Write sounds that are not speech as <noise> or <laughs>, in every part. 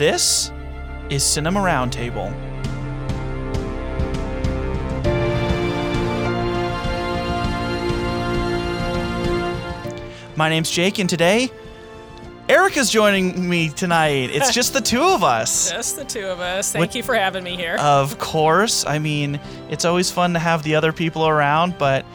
This is Cinema Roundtable. My name's Jake, and today, Erica's joining me tonight. It's <laughs> just the two of us. Just the two of us. Thank you for having me here. Of course. I mean, it's always fun to have the other people around, but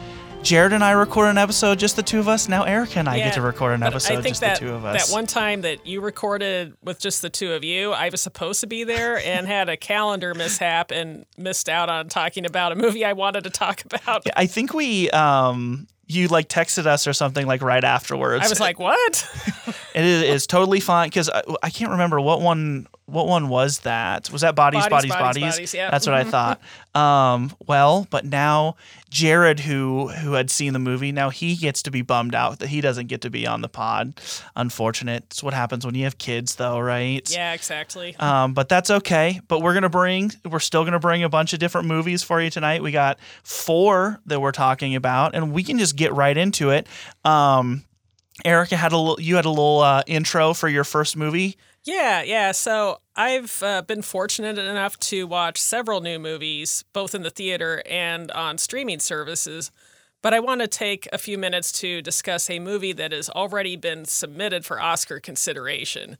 Jared and I record an episode, just the two of us. Now Erica and I Yeah, get to record an episode, just that, the two of us. That one time that you recorded with just the two of you, I was supposed to be there and <laughs> had a calendar mishap and missed out on talking about a movie I wanted to talk about. I think we, um, you like texted us or something like right afterwards. I was like, what? <laughs> it is totally fine because I, I can't remember what one. What one was that? Was that bodies, bodies, Bodies, bodies? Bodies, Bodies, yeah. That's what I thought. Um, well, but now Jared, who who had seen the movie, now he gets to be bummed out that he doesn't get to be on the pod. Unfortunate. It's what happens when you have kids, though, right? yeah, exactly. Um, but that's okay. But we're gonna bring we're still gonna bring a bunch of different movies for you tonight. We got four that we're talking about, and we can just get right into it. Um, Erica had a little, you had a little uh, intro for your first movie. Yeah, yeah. So I've uh, been fortunate enough to watch several new movies, both in the theater and on streaming services. But I want to take a few minutes to discuss a movie that has already been submitted for Oscar consideration.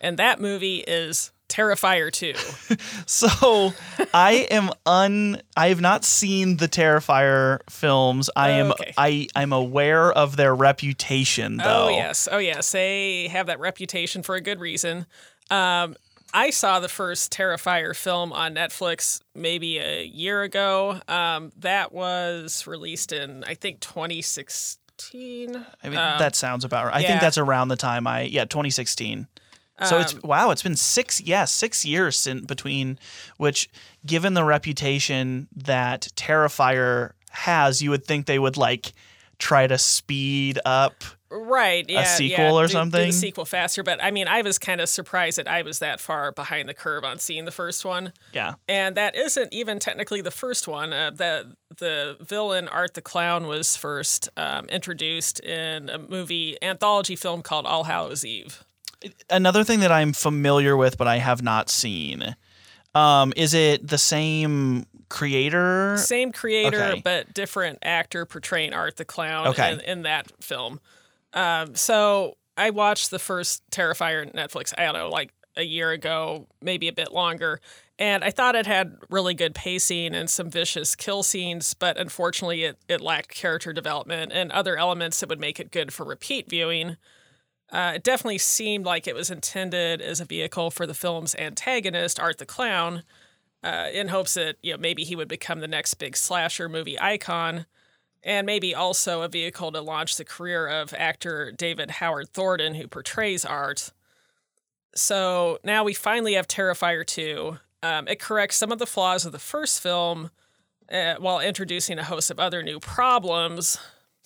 And that movie is Terrifier 2. <laughs> So I am un. I have not seen the Terrifier films. I am. Okay. I I'm aware of their reputation, though. Oh, yes. Oh, yes. They have that reputation for a good reason. Um, I saw the first Terrifier film on Netflix maybe a year ago. Um, that was released in, I think, 2016. I mean, that sounds about right. I think Um, that's around the time I yeah 2016. So it's Um, wow, it's been six yeah six years in between, which given the reputation that Terrifier has, you would think they would like try to speed up. Right. Yeah. a sequel yeah, or do- Do something? the sequel faster. But I mean, I was kind of surprised that I was that far behind the curve on seeing the first one. Yeah, And that isn't even technically the first one. Uh, the the villain Art the Clown was first um, introduced in a movie anthology film called All Hallows Eve. Another thing that I'm familiar with but I have not seen. Um, is it the same creator? Same creator, Okay. but different actor portraying Art the Clown Okay. in, in that film. Um, so I watched the first Terrifier on Netflix, I don't know, like a year ago, maybe a bit longer. And I thought it had really good pacing and some vicious kill scenes, but unfortunately, it, it lacked character development and other elements that would make it good for repeat viewing. Uh, it definitely seemed like it was intended as a vehicle for the film's antagonist, Art the Clown, uh, in hopes that you know maybe he would become the next big slasher movie icon, and maybe also a vehicle to launch the career of actor David Howard Thornton, who portrays Art. So now we finally have Terrifier 2. Um, it corrects some of the flaws of the first film uh, while introducing a host of other new problems.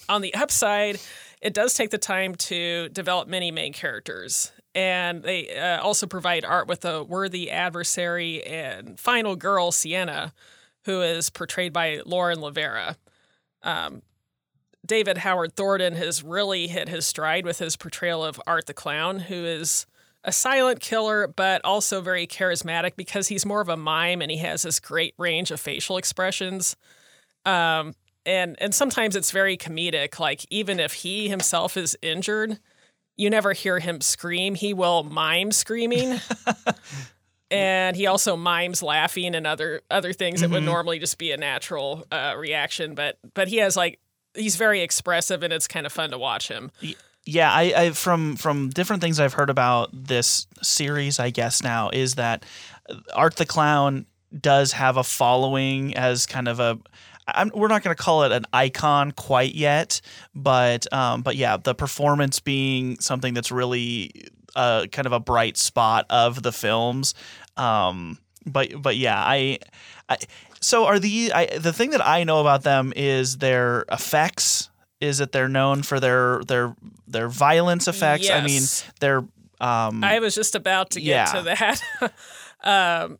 On the upside, it does take the time to develop many main characters. And they uh, also provide art with a worthy adversary and final girl, Sienna, who is portrayed by Lauren Lavera. Um, David Howard Thornton has really hit his stride with his portrayal of Art the Clown, who is a silent killer, but also very charismatic because he's more of a mime and he has this great range of facial expressions. Um, and and sometimes it's very comedic. Like even if he himself is injured, you never hear him scream. He will mime screaming. <laughs> and he also mimes laughing and other other things that would normally just be a natural uh, reaction. But but he has like he's very expressive and it's kind of fun to watch him. yeah I, I from from different things i've heard about this series i guess now is that art the clown does have a following as kind of a I'm, we're not going to call it an icon quite yet but um, but yeah the performance being something that's really uh, kind of a bright spot of the films um, but but yeah I, I so are the I, the thing that I know about them is their effects is that they're known for their their their violence effects. I mean, Yes. their um I was just about to get Yeah. to that. <laughs> um,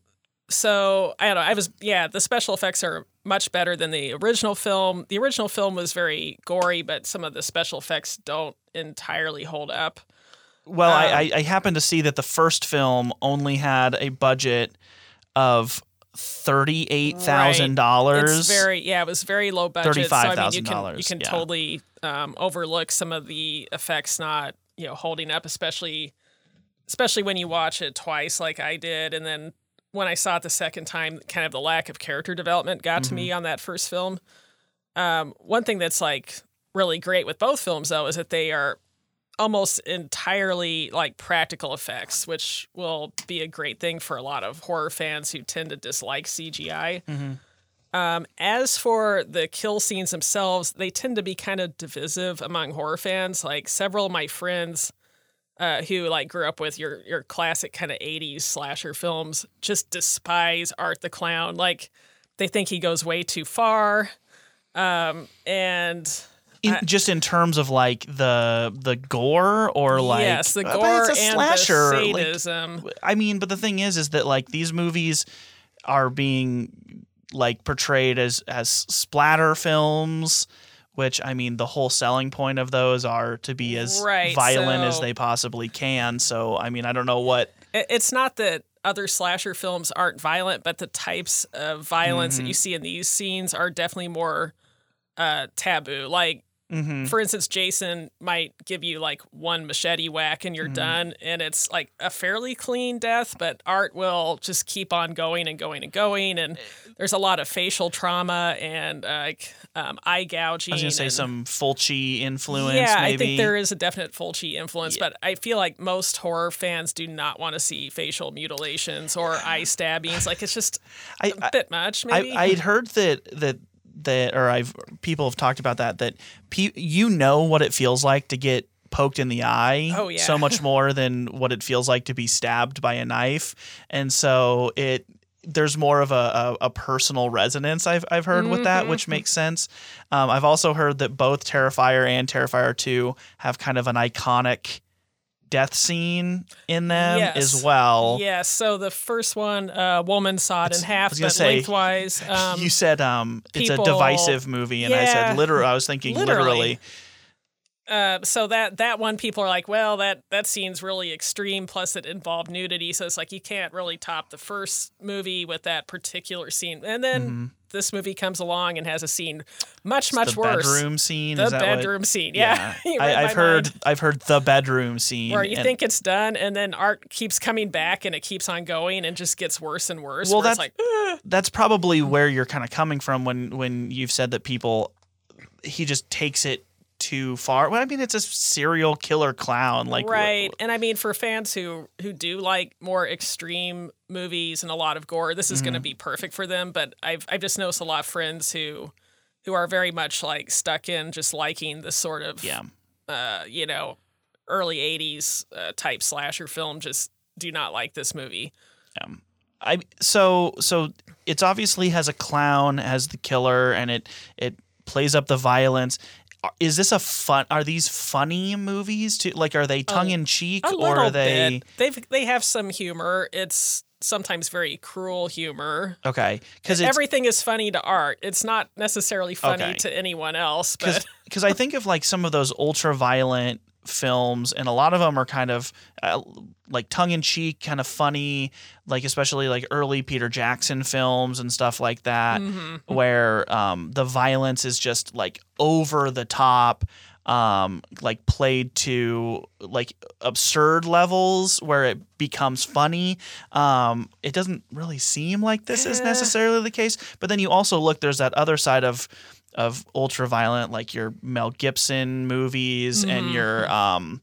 so I don't know. I was yeah. The special effects are much better than the original film. The original film was very gory, but some of the special effects don't entirely hold up. Well, Um, I, I, happen to see that the first film only had a budget of thirty-eight thousand dollars. Very yeah, it was very low budget. So I mean, you can you can yeah. totally um, overlook some of the effects not you know holding up, especially especially when you watch it twice, like I did, and then when I saw it the second time, kind of the lack of character development got to me Mm-hmm. on that first film. Um, one thing that's like really great with both films though is that they are almost entirely like practical effects, which will be a great thing for a lot of horror fans who tend to dislike CGI. Um, as for the kill scenes themselves, they tend to be kind of divisive among horror fans. Like several of my friends uh, who like grew up with your your classic kind of '80s slasher films just despise Art the Clown. Like they think he goes way too far, um, and in, just in terms of like the the gore or like yes, the gore it's a and slasher. the like, sadism. I mean, but the thing is, is that like these movies are being like portrayed as as splatter films, which I mean, the whole selling point of those are to be as Right, violent as they possibly can. So I mean, I don't know what. It's not that other slasher films aren't violent, but the types of violence Mm-hmm. that you see in these scenes are definitely more uh, taboo. Like, Mhm. for instance, Jason might give you like one machete whack and you're Mm-hmm. done, and it's like a fairly clean death, but Art will just keep on going and going and going. And there's a lot of facial trauma and uh, like um, eye gouging. I was gonna say and- some Fulci influence. yeah, maybe. I think there is a definite Fulci influence, but I feel like most horror fans do not want to see facial mutilations or eye stabbings. Like it's just I, a bit much, maybe. I I'd heard that that that or I've people have talked about that that pe- you know what it feels like to get poked in the eye Oh, yeah. so much more than what it feels like to be stabbed by a knife and so it there's more of a, a, a personal resonance I've, I've heard with that Mm-hmm. which makes sense um, I've also heard that both Terrifier and Terrifier 2 have kind of an iconic death scene in them Yes. as well yeah, so the first one, uh, woman sawed in half, but say, lengthwise. <laughs> Um, you said um it's a divisive movie and I said literally. I was thinking literally, Literally. uh, so that that one, people are like, well, that that scene's really extreme. Plus, it involved nudity, so it's like you can't really top the first movie with that particular scene. And then this movie comes along and has a scene much much Mm-hmm. the worse. bedroom scene the is that what- bedroom scene. Yeah, <laughs> You I, I've heard mind. I've heard the bedroom scene where you and- think it's done, and then art keeps coming back, and it keeps on going, and just gets worse and worse. Well, that's- like, "Ugh." that's probably where you're kind of coming from when when you've said that people he just takes it too far. Well, I mean it's a serial killer clown like right. And I mean, for fans who who do like more extreme movies and a lot of gore, this is going to Mm-hmm. be perfect for them. But I've I've just noticed a lot of friends who who are very much like stuck in just liking this sort of yeah. uh, you know early '80s uh, type slasher film. Just do not like this movie. I so so it's obviously has a clown as the killer and it it plays up the violence. Is this a fun? Are these funny movies? To like, are they tongue in cheek A or are they. They've they have some humor. It's sometimes very cruel humor. okay? Because Everything is funny to art. It's not necessarily funny Okay. to anyone else. But because I think of like some of those ultra violent films, and a lot of them are kind of uh, like tongue in cheek, kind of funny, like especially like early Peter Jackson films and stuff like that, Mm-hmm. where um, the violence is just like over the top. Um, like played to like absurd levels where it becomes funny. Um, it doesn't really seem like this is Eh. necessarily the case. But then you also look, there's that other side of of ultra violent, like your Mel Gibson movies and Mm-hmm. your um,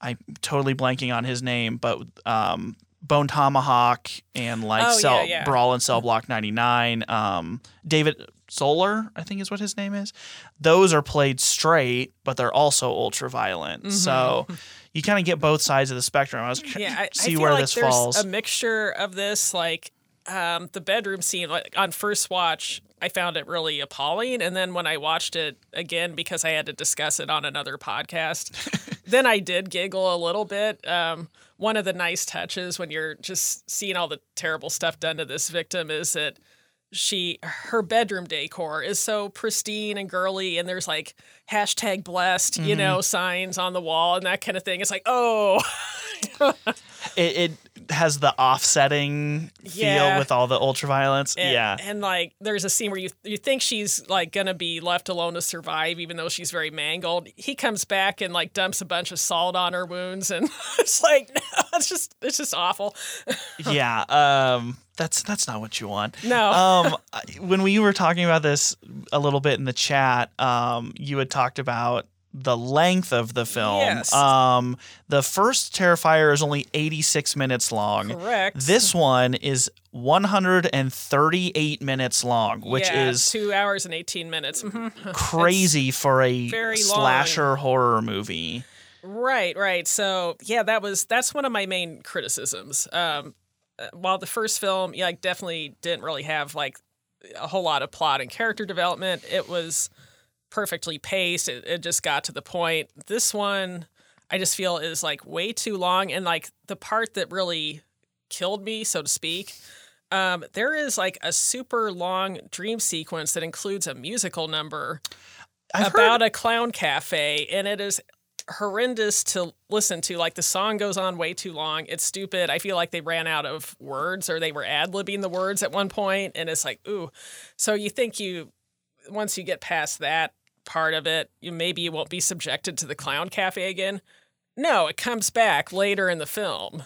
I'm totally blanking on his name, but um, Bone Tomahawk and like Oh, Cell yeah, yeah. Brawl in Cell Block 99. Um, David Solar, I think is what his name is. Those are played straight, but they're also ultra violent. So you kind of get both sides of the spectrum. I was Mm-hmm. yeah, I, see feel where like this there's falls. a mixture of this, like um, the bedroom scene. Like on first watch, I found it really appalling, and then when I watched it again because I had to discuss it on another podcast, <laughs> then I did giggle a little bit. Um, one of the nice touches when you're just seeing all the terrible stuff done to this victim is that she her bedroom decor is so pristine and girly and there's like hashtag blessed you Mm-hmm. know signs on the wall and that kind of thing it's like oh <laughs> It, it has the offsetting feel Yeah. with all the ultraviolence. and, yeah. and like there's a scene where you you think she's like gonna be left alone to survive even though she's very mangled he comes back and like dumps a bunch of salt on her wounds and <laughs> it's like no, <laughs> it's just it's just awful yeah. Um, that's that's not what you want. no <laughs> um, when we were talking about this a little bit in the chat, um, you had talked about the length of the film. Yes. Um, the first Terrifier is only 86 minutes long. correct This one is 138 minutes long, which Yeah, is two hours and 18 minutes <laughs> Mhm. crazy for a very long. slasher horror movie. Right, right. So yeah, that was that's one of my main criticisms. Um, while the first film, yeah, like, definitely didn't really have like a whole lot of plot and character development. It was perfectly paced. It, it just got to the point. This one, I just feel is like way too long, and like the part that really killed me, so to speak. Um, there is like a super long dream sequence that includes a musical number I've about heard, a clown cafe and it is horrendous to listen to like the song goes on way too long it's stupid i feel like they ran out of words or they were ad-libbing the words at one point and it's like ooh so you think you once you get past that part of it you maybe you won't be subjected to the clown cafe again no it comes back later in the film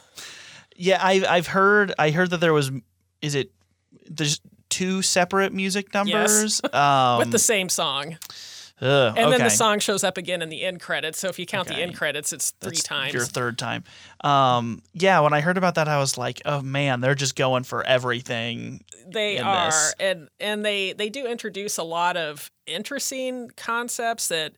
yeah, I, I've heard. I heard that there was. Is it? There's two separate music numbers. Um, <laughs> with the same song ugh, and then the song shows up again in the end credits so if you count Okay. the end credits it's three That's times Your third time. Um, yeah, when I heard about that, I was like, oh man, they're just going for everything. they are this. and and they they do introduce a lot of interesting concepts that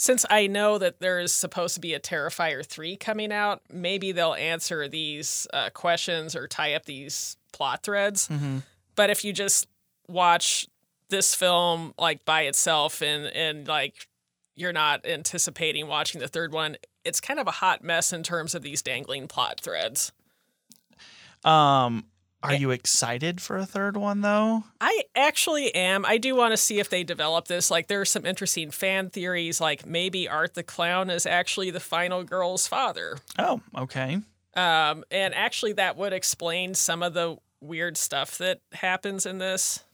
since I know that there is supposed to be a Terrifier 3 coming out, maybe they'll answer these uh, questions or tie up these plot threads. Mm-hmm. But if you just watch this film like by itself and and like you're not anticipating watching the third one, it's kind of a hot mess in terms of these dangling plot threads. Um, are you excited for a third one though? I actually am. I do want to see if they develop this. Like, there are some interesting fan theories, like maybe Art the Clown is actually the final girl's father. Oh, okay. Um, and actually, that would explain some of the weird stuff that happens in this.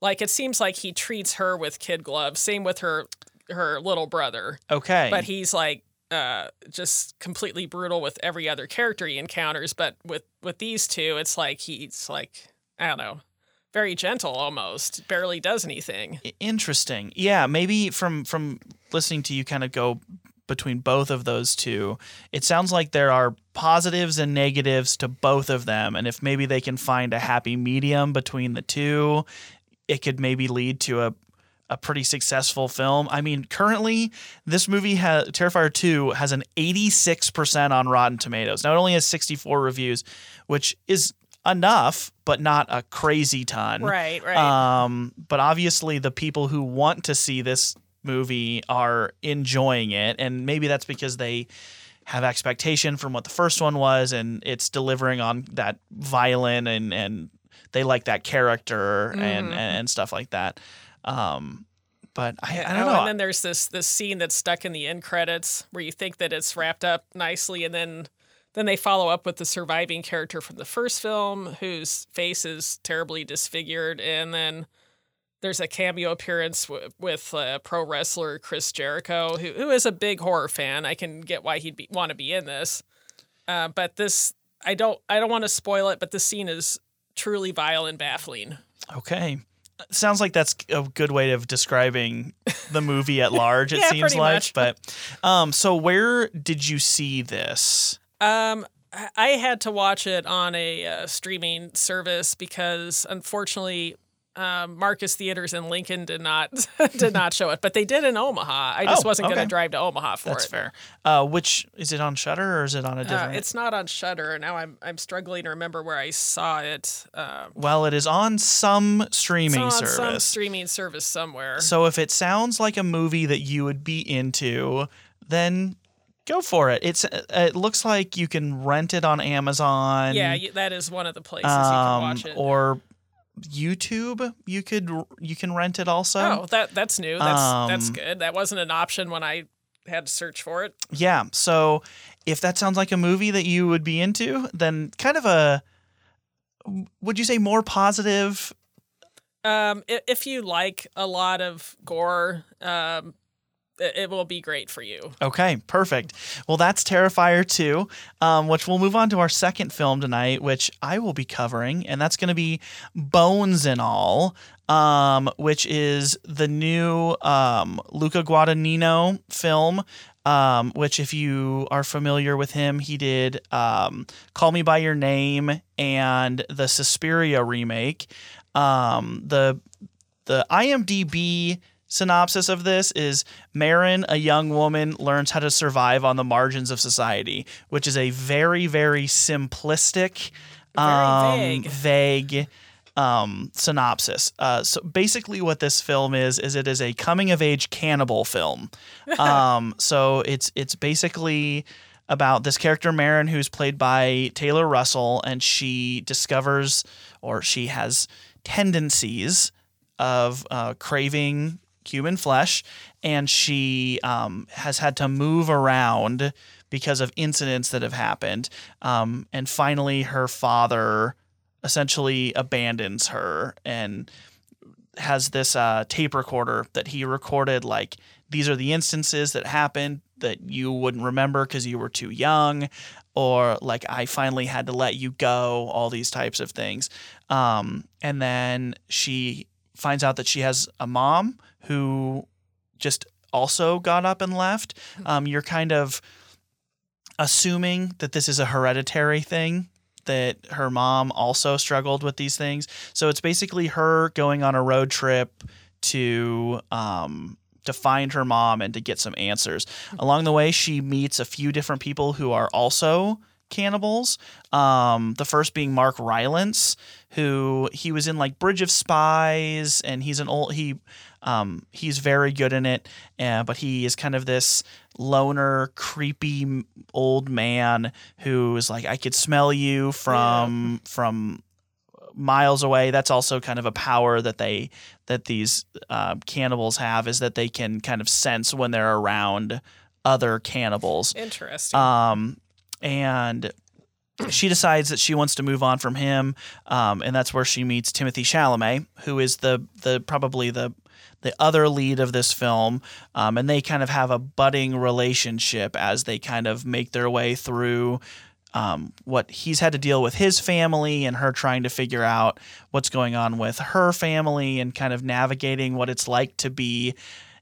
Like, it seems like he treats her with kid gloves. Same with her her little brother, Okay. but he's like uh, just completely brutal with every other character he encounters. But with with these two, it's like he's like I don't know, very gentle almost. Barely does anything. Interesting. Yeah, maybe from from listening to you kind of go between both of those two, it sounds like there are positives and negatives to both of them, and if maybe they can find a happy medium between the two, it could maybe lead to a a pretty successful film. I mean, currently this movie has Terrifier 2 has an 86% on Rotten Tomatoes. Now it only has 64 reviews, which is enough, but not a crazy ton. Right, right. Um, but obviously, the people who want to see this movie are enjoying it, and maybe that's because they have expectation from what the first one was, and it's delivering on that violent and and they like that character and Mhm. and stuff like that. Um, but I, I Oh, don't know. And then there's this this scene that's stuck in the end credits where you think that it's wrapped up nicely, and then then they follow up with the surviving character from the first film, whose face is terribly disfigured, and then there's a cameo appearance w- with uh, pro wrestler Chris Jericho, who who is a big horror fan. I can get why he'd be, want to be in this, uh, but this I don't I don't want to spoil it, but this scene is truly vile and baffling. Okay. Sounds like that's a good way of describing the movie at <laughs> large, it Yeah, seems like. much. But um so where did you see this? Um, I- I had to watch it on a uh, streaming service because unfortunately, um, Marcus Theaters in Lincoln did not <laughs> did not show it, but they did in Omaha. I just Oh, wasn't going to drive to Omaha for That's it. fair. Uh which is it on Shudder or is it on a Uh, different it's not on Shudder now. I'm I'm struggling to remember where I saw it. Um, Well, it is on some it's streaming on service. some streaming service somewhere. so if it sounds like a movie that you would be into, then go for it. It's uh, it looks like you can rent it on Amazon. yeah, that is one of the places you can um, watch it. or YouTube. You could you can rent it also. Oh, that that's new. That's that's Um, good. That wasn't an option when I had to search for it. Yeah. So if that sounds like a movie that you would be into, then kind of a would you say more positive? Um, if you like a lot of gore, um, it, will be great for you. Okay, perfect. Well, that's Terrifier 2, um, which we'll move on to our second film tonight, which I will be covering, and that's going to be Bones and All, um, which is the new um, Luca Guadagnino film. Um, which, if you are familiar with him, he did um, Call Me by Your Name and the Suspiria remake. Um, the the IMDb synopsis of this is Maren, a young woman, learns how to survive on the margins of society, which is a very, very simplistic, Very um, vague. vague um, synopsis. Uh, so basically, what this film is is it is a coming of age cannibal film. <laughs> Um, so it's it's basically about this character Maren, who's played by Taylor Russell, and she discovers or she has tendencies of uh, craving human flesh, and she um, has had to move around because of incidents that have happened. Um, and finally, her father essentially abandons her and has this uh, tape recorder that he recorded like these are the instances that happened that you wouldn't remember because you were too young or like i finally had to let you go all these types of things um, and then she finds out that she has a mom who just also got up and left um, you're kind of assuming that this is a hereditary thing that her mom also struggled with these things. So it's basically her going on a road trip to um, to find her mom and to get some answers. Along the way, she meets a few different people who are also cannibals. Um, the first being Mark Rylance, who he was in like Bridge of Spies, and he's an old he. Um, he's very good in it, uh, but he is kind of this loner, creepy old man who is like, I could smell you from from miles away. That's also kind of a power that they that these uh, cannibals have is that they can kind of sense when they're around other cannibals. Interesting. Um, and she decides that she wants to move on from him, um, and that's where she meets Timothée Chalamet, who is the the probably the the other lead of this film, um, and they kind of have a budding relationship as they kind of make their way through um, what he's had to deal with his family and her trying to figure out what's going on with her family and kind of navigating what it's like to be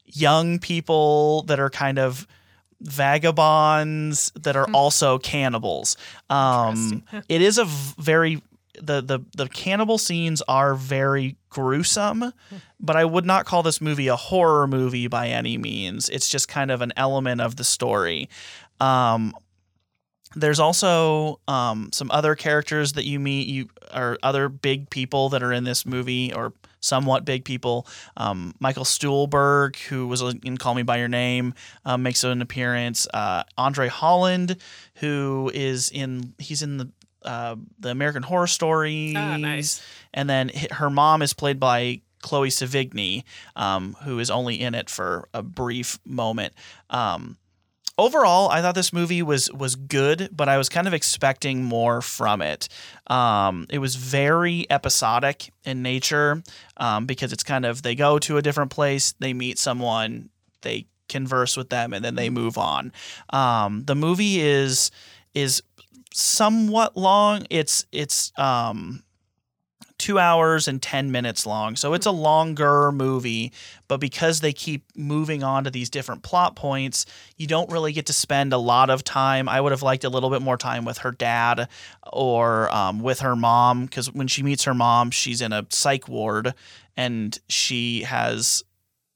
young people that are kind of vagabonds that are also cannibals. Um, <laughs> it is a very the, the the cannibal scenes are very gruesome, but I would not call this movie a horror movie by any means. It's just kind of an element of the story. Um, there's also um, some other characters that you meet, you or other big people that are in this movie, or somewhat big people. Um, Michael Stuhlbarg, who was in Call Me by Your Name, um, makes an appearance. Uh, Andre Holland, who is in he's in the uh, the American Horror Stories. Ah, nice. And then her mom is played by Chloe Sevigny, um, who is only in it for a brief moment. Um, overall, I thought this movie was was good, but I was kind of expecting more from it. Um, it was very episodic in nature um, because it's kind of they go to a different place, they meet someone, they converse with them, and then they move on. Um, the movie is is somewhat long. It's it's um, two hours and 10 minutes long. So it's a longer movie, but because they keep moving on to these different plot points, you don't really get to spend a lot of time. I would have liked a little bit more time with her dad or um, with her mom, because when she meets her mom, she's in a psych ward and she has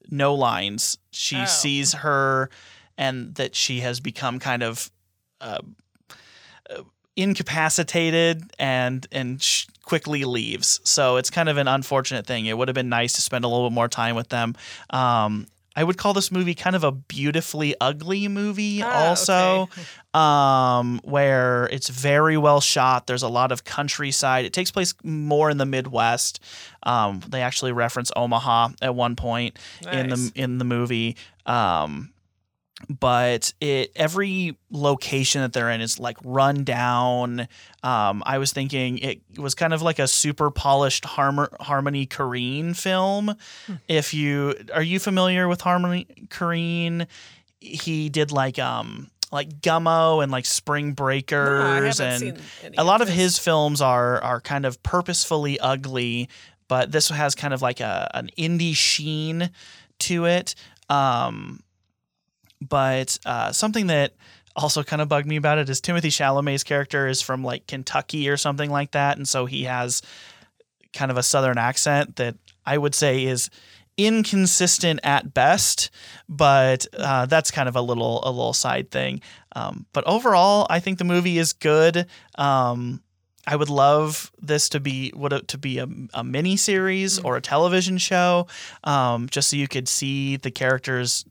no lines. She Oh. sees her and that she has become kind of. Uh, incapacitated and and sh- quickly leaves. So it's kind of an unfortunate thing. It would have been nice to spend a little bit more time with them. Um, I would call this movie kind of a beautifully ugly movie, Ah, also, okay. <laughs> um, where it's very well shot. There's a lot of countryside. It takes place more in the Midwest. Um, they actually reference Omaha at one point in the in the movie. Um, but it every location that they're in is like run down. Um, I was thinking it was kind of like a super polished Harmony Korine film. Hmm. If you are you familiar with Harmony Korine, he did like um like Gummo and like Spring Breakers haven't and a lot of this. his films are are kind of purposefully ugly, but this has kind of like a an indie sheen to it. Um, but uh, something that also kind of bugged me about it is Timothée Chalamet's character is from like Kentucky or something like that, and so he has kind of a southern accent that I would say is inconsistent at best, but uh, that's kind of a little a little side thing. Um, but overall, I think the movie is good. Um, I would love this to be would to be a, a mini series or a television show, um, just so you could see the characters'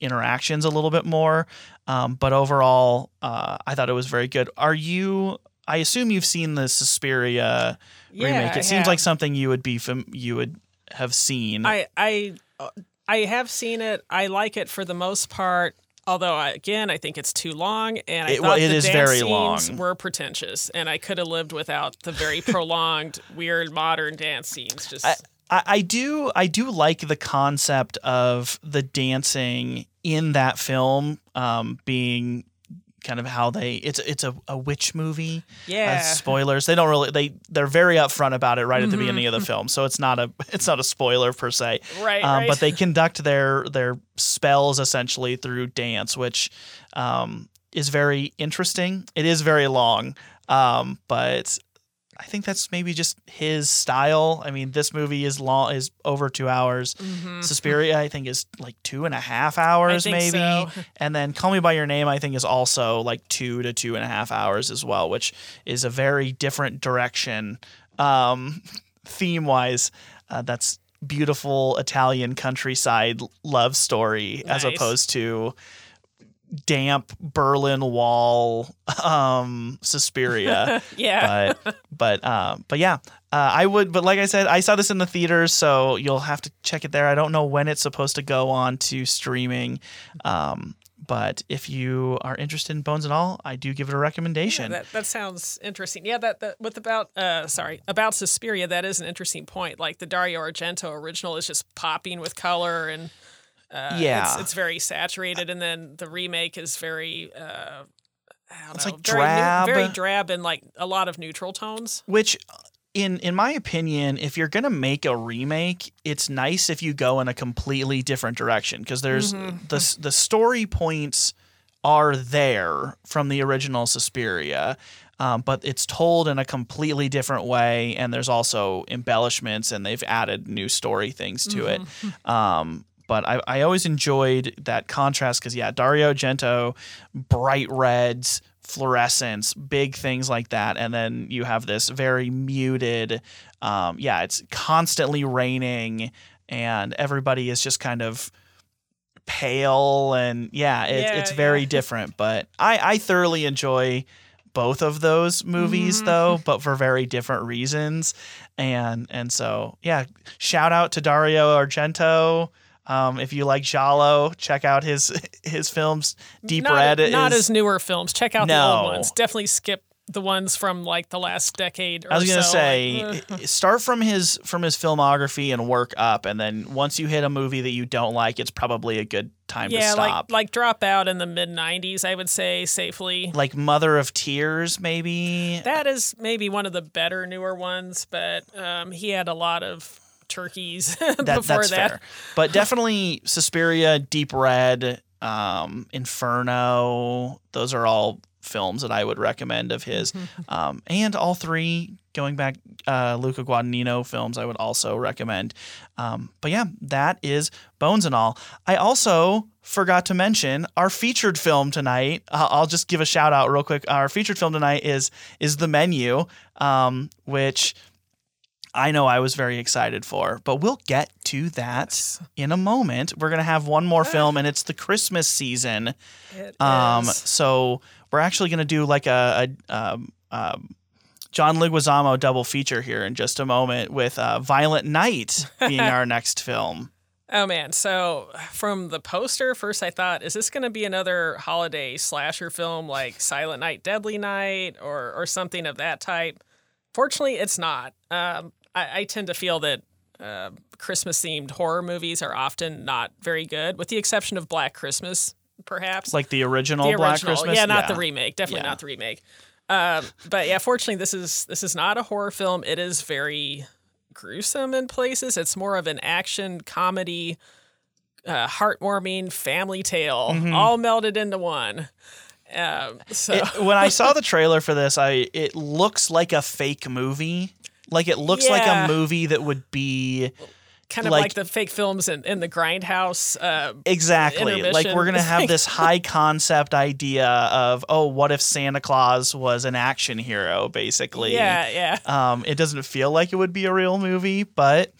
interactions a little bit more. Um, but overall, uh, I thought it was very good. Are you? I assume you've seen the Suspiria Yeah, remake. I It seems like something you would be fam- you would have seen. I I uh, I have seen it. I like it for the most part. Although I, again, I think it's too long, and I It- well, thought it the is dance very scenes long. were pretentious, and I could have lived without the very prolonged, weird modern dance scenes. Just I, I, I do I do like the concept of the dancing in that film um, being kind of how they it's it's a, a witch movie. yeah, Uh, spoilers. They don't really they they're very upfront about it right at the beginning of Mm-hmm. the <laughs> film, so it's not a it's not a spoiler per se. right, Um, right. But they <laughs> conduct their their spells essentially through dance, which um, is very interesting. It is very long, um, but I think that's maybe just his style. I mean, this movie is long is over two hours. Mhm. Suspiria, I think, is like two and a half <laughs> hours, maybe. so. And then Call Me by Your Name, I think, is also like two to two and a half hours as well, which is a very different direction um, <laughs> theme wise. Uh, that's beautiful Italian countryside love story as opposed to damp Berlin Wall um, Suspiria <laughs> yeah, but but uh, but yeah, uh, I would. But like I said, I saw this in the theaters, so you'll have to check it there. I don't know when it's supposed to go on to streaming, um, but if you are interested in Bones and All, I do give it a Yeah, recommendation. that that sounds interesting. Yeah, that, that with about uh sorry about Suspiria, that is an interesting point. Like the Dario Argento original is just popping with color and uh, Yeah. it's, it's very saturated, and then the remake is very. Uh, I don't It's know, like very, drab. very drab, and like a lot of neutral tones. Which, in in my opinion, if you're gonna make a remake, it's nice if you go in a completely different direction because there's Mhm. the the story points are there from the original Suspiria. Um, but it's told in a completely different way, and there's also embellishments, and they've added new story things to it. Um, but I, I always enjoyed that contrast because yeah, Dario Argento, bright reds, fluorescence, big things like that, and then you have this very muted. Um, yeah, it's constantly raining, and everybody is just kind of pale, and yeah, it, Yeah, it's very yeah. different. But I, I thoroughly enjoy both of those movies Mhm. though, but for very different reasons. And and so yeah, shout out to Dario Argento. Um, if you like Giallo, check out his <laughs> his films. Deep not, Red not is as newer films. Check out the old ones. Definitely skip the ones from like the last decade. Or I was gonna so. say Like, start from his from his filmography and work up, and then once you hit a movie that you don't like, it's probably a good time to yeah, stop. like like drop out in the mid '90s. I would say safely. like Mother of Tears, maybe. That is maybe one of the better newer ones, but um, he had a lot of turkeys <laughs> that, before that's that. fair. But definitely Suspiria, Deep Red, um, Inferno. Those are all films that I would recommend of his. Um, and all three, going back, uh, Luca Guadagnino films, I would also recommend. Um, but yeah, that is Bones and All. I also forgot to mention our featured film tonight. Uh, I'll just give a shout out real quick. Our featured film tonight is is The Menu, um, which I know I was very excited for. But we'll get to that in a moment. We're gonna have one more film, and it's the Christmas season. It Um, is. so we're actually gonna do like a, a um, um, John Leguizamo double feature here in just a moment with uh, Violent Night being <laughs> our next film. Oh man! So from the poster, first I thought, is this going to be another holiday slasher film like Silent Night, Deadly Night, or or something of that type? Fortunately, it's not. Um, I, I tend to feel that uh, Christmas themed horror movies are often not very good, with the exception of Black Christmas, perhaps. Like the original, the Black original, Christmas. yeah, not the remake. Definitely Yeah. not the remake. Um, but yeah, fortunately, this is this is not a horror film. It is very gruesome in places. It's more of an action comedy, uh, heartwarming family tale, all melded into one. Um, so It- when I saw <laughs> the trailer for this, I it looks like a fake movie. Like it looks like a movie that would be kind of like- like, the fake films in, in the Grindhouse. Uh, exactly like we're gonna have <laughs> this high concept idea of oh, what if Santa Claus was an action hero, basically. yeah, yeah. Um, it doesn't feel like it would be a real movie, but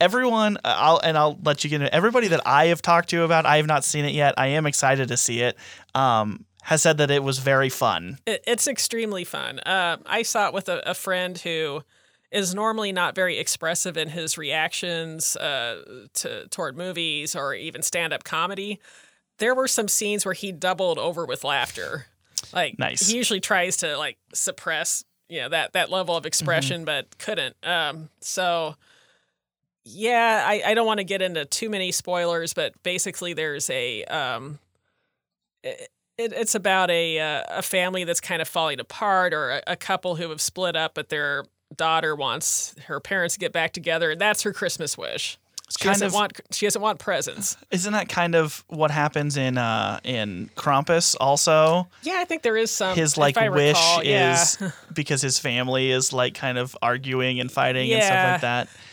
everyone, I'll and I'll let you get into everybody that I have talked to about. I have not seen it yet. I am excited to see it. Um, has said that it was very fun. It, it's extremely fun. Uh, I saw it with a, a friend who is normally not very expressive in his reactions uh, to toward movies or even stand up comedy. There were some scenes where he doubled over with laughter. Like Nice. he usually tries to like suppress you know that that level of Mm-hmm. expression, but couldn't. Um, so yeah, I, I don't want to get into too many spoilers, but basically there's a um, it, it's about a uh, a family that's kind of falling apart, or a, a couple who have split up, but their daughter wants her parents to get back together, and that's her Christmas wish. She kind doesn't of- want she doesn't want presents. Isn't that kind of what happens in uh in Krampus also? Yeah, I think there is some. His like wish recall, yeah. is <laughs> because his family is like kind of arguing and fighting and stuff like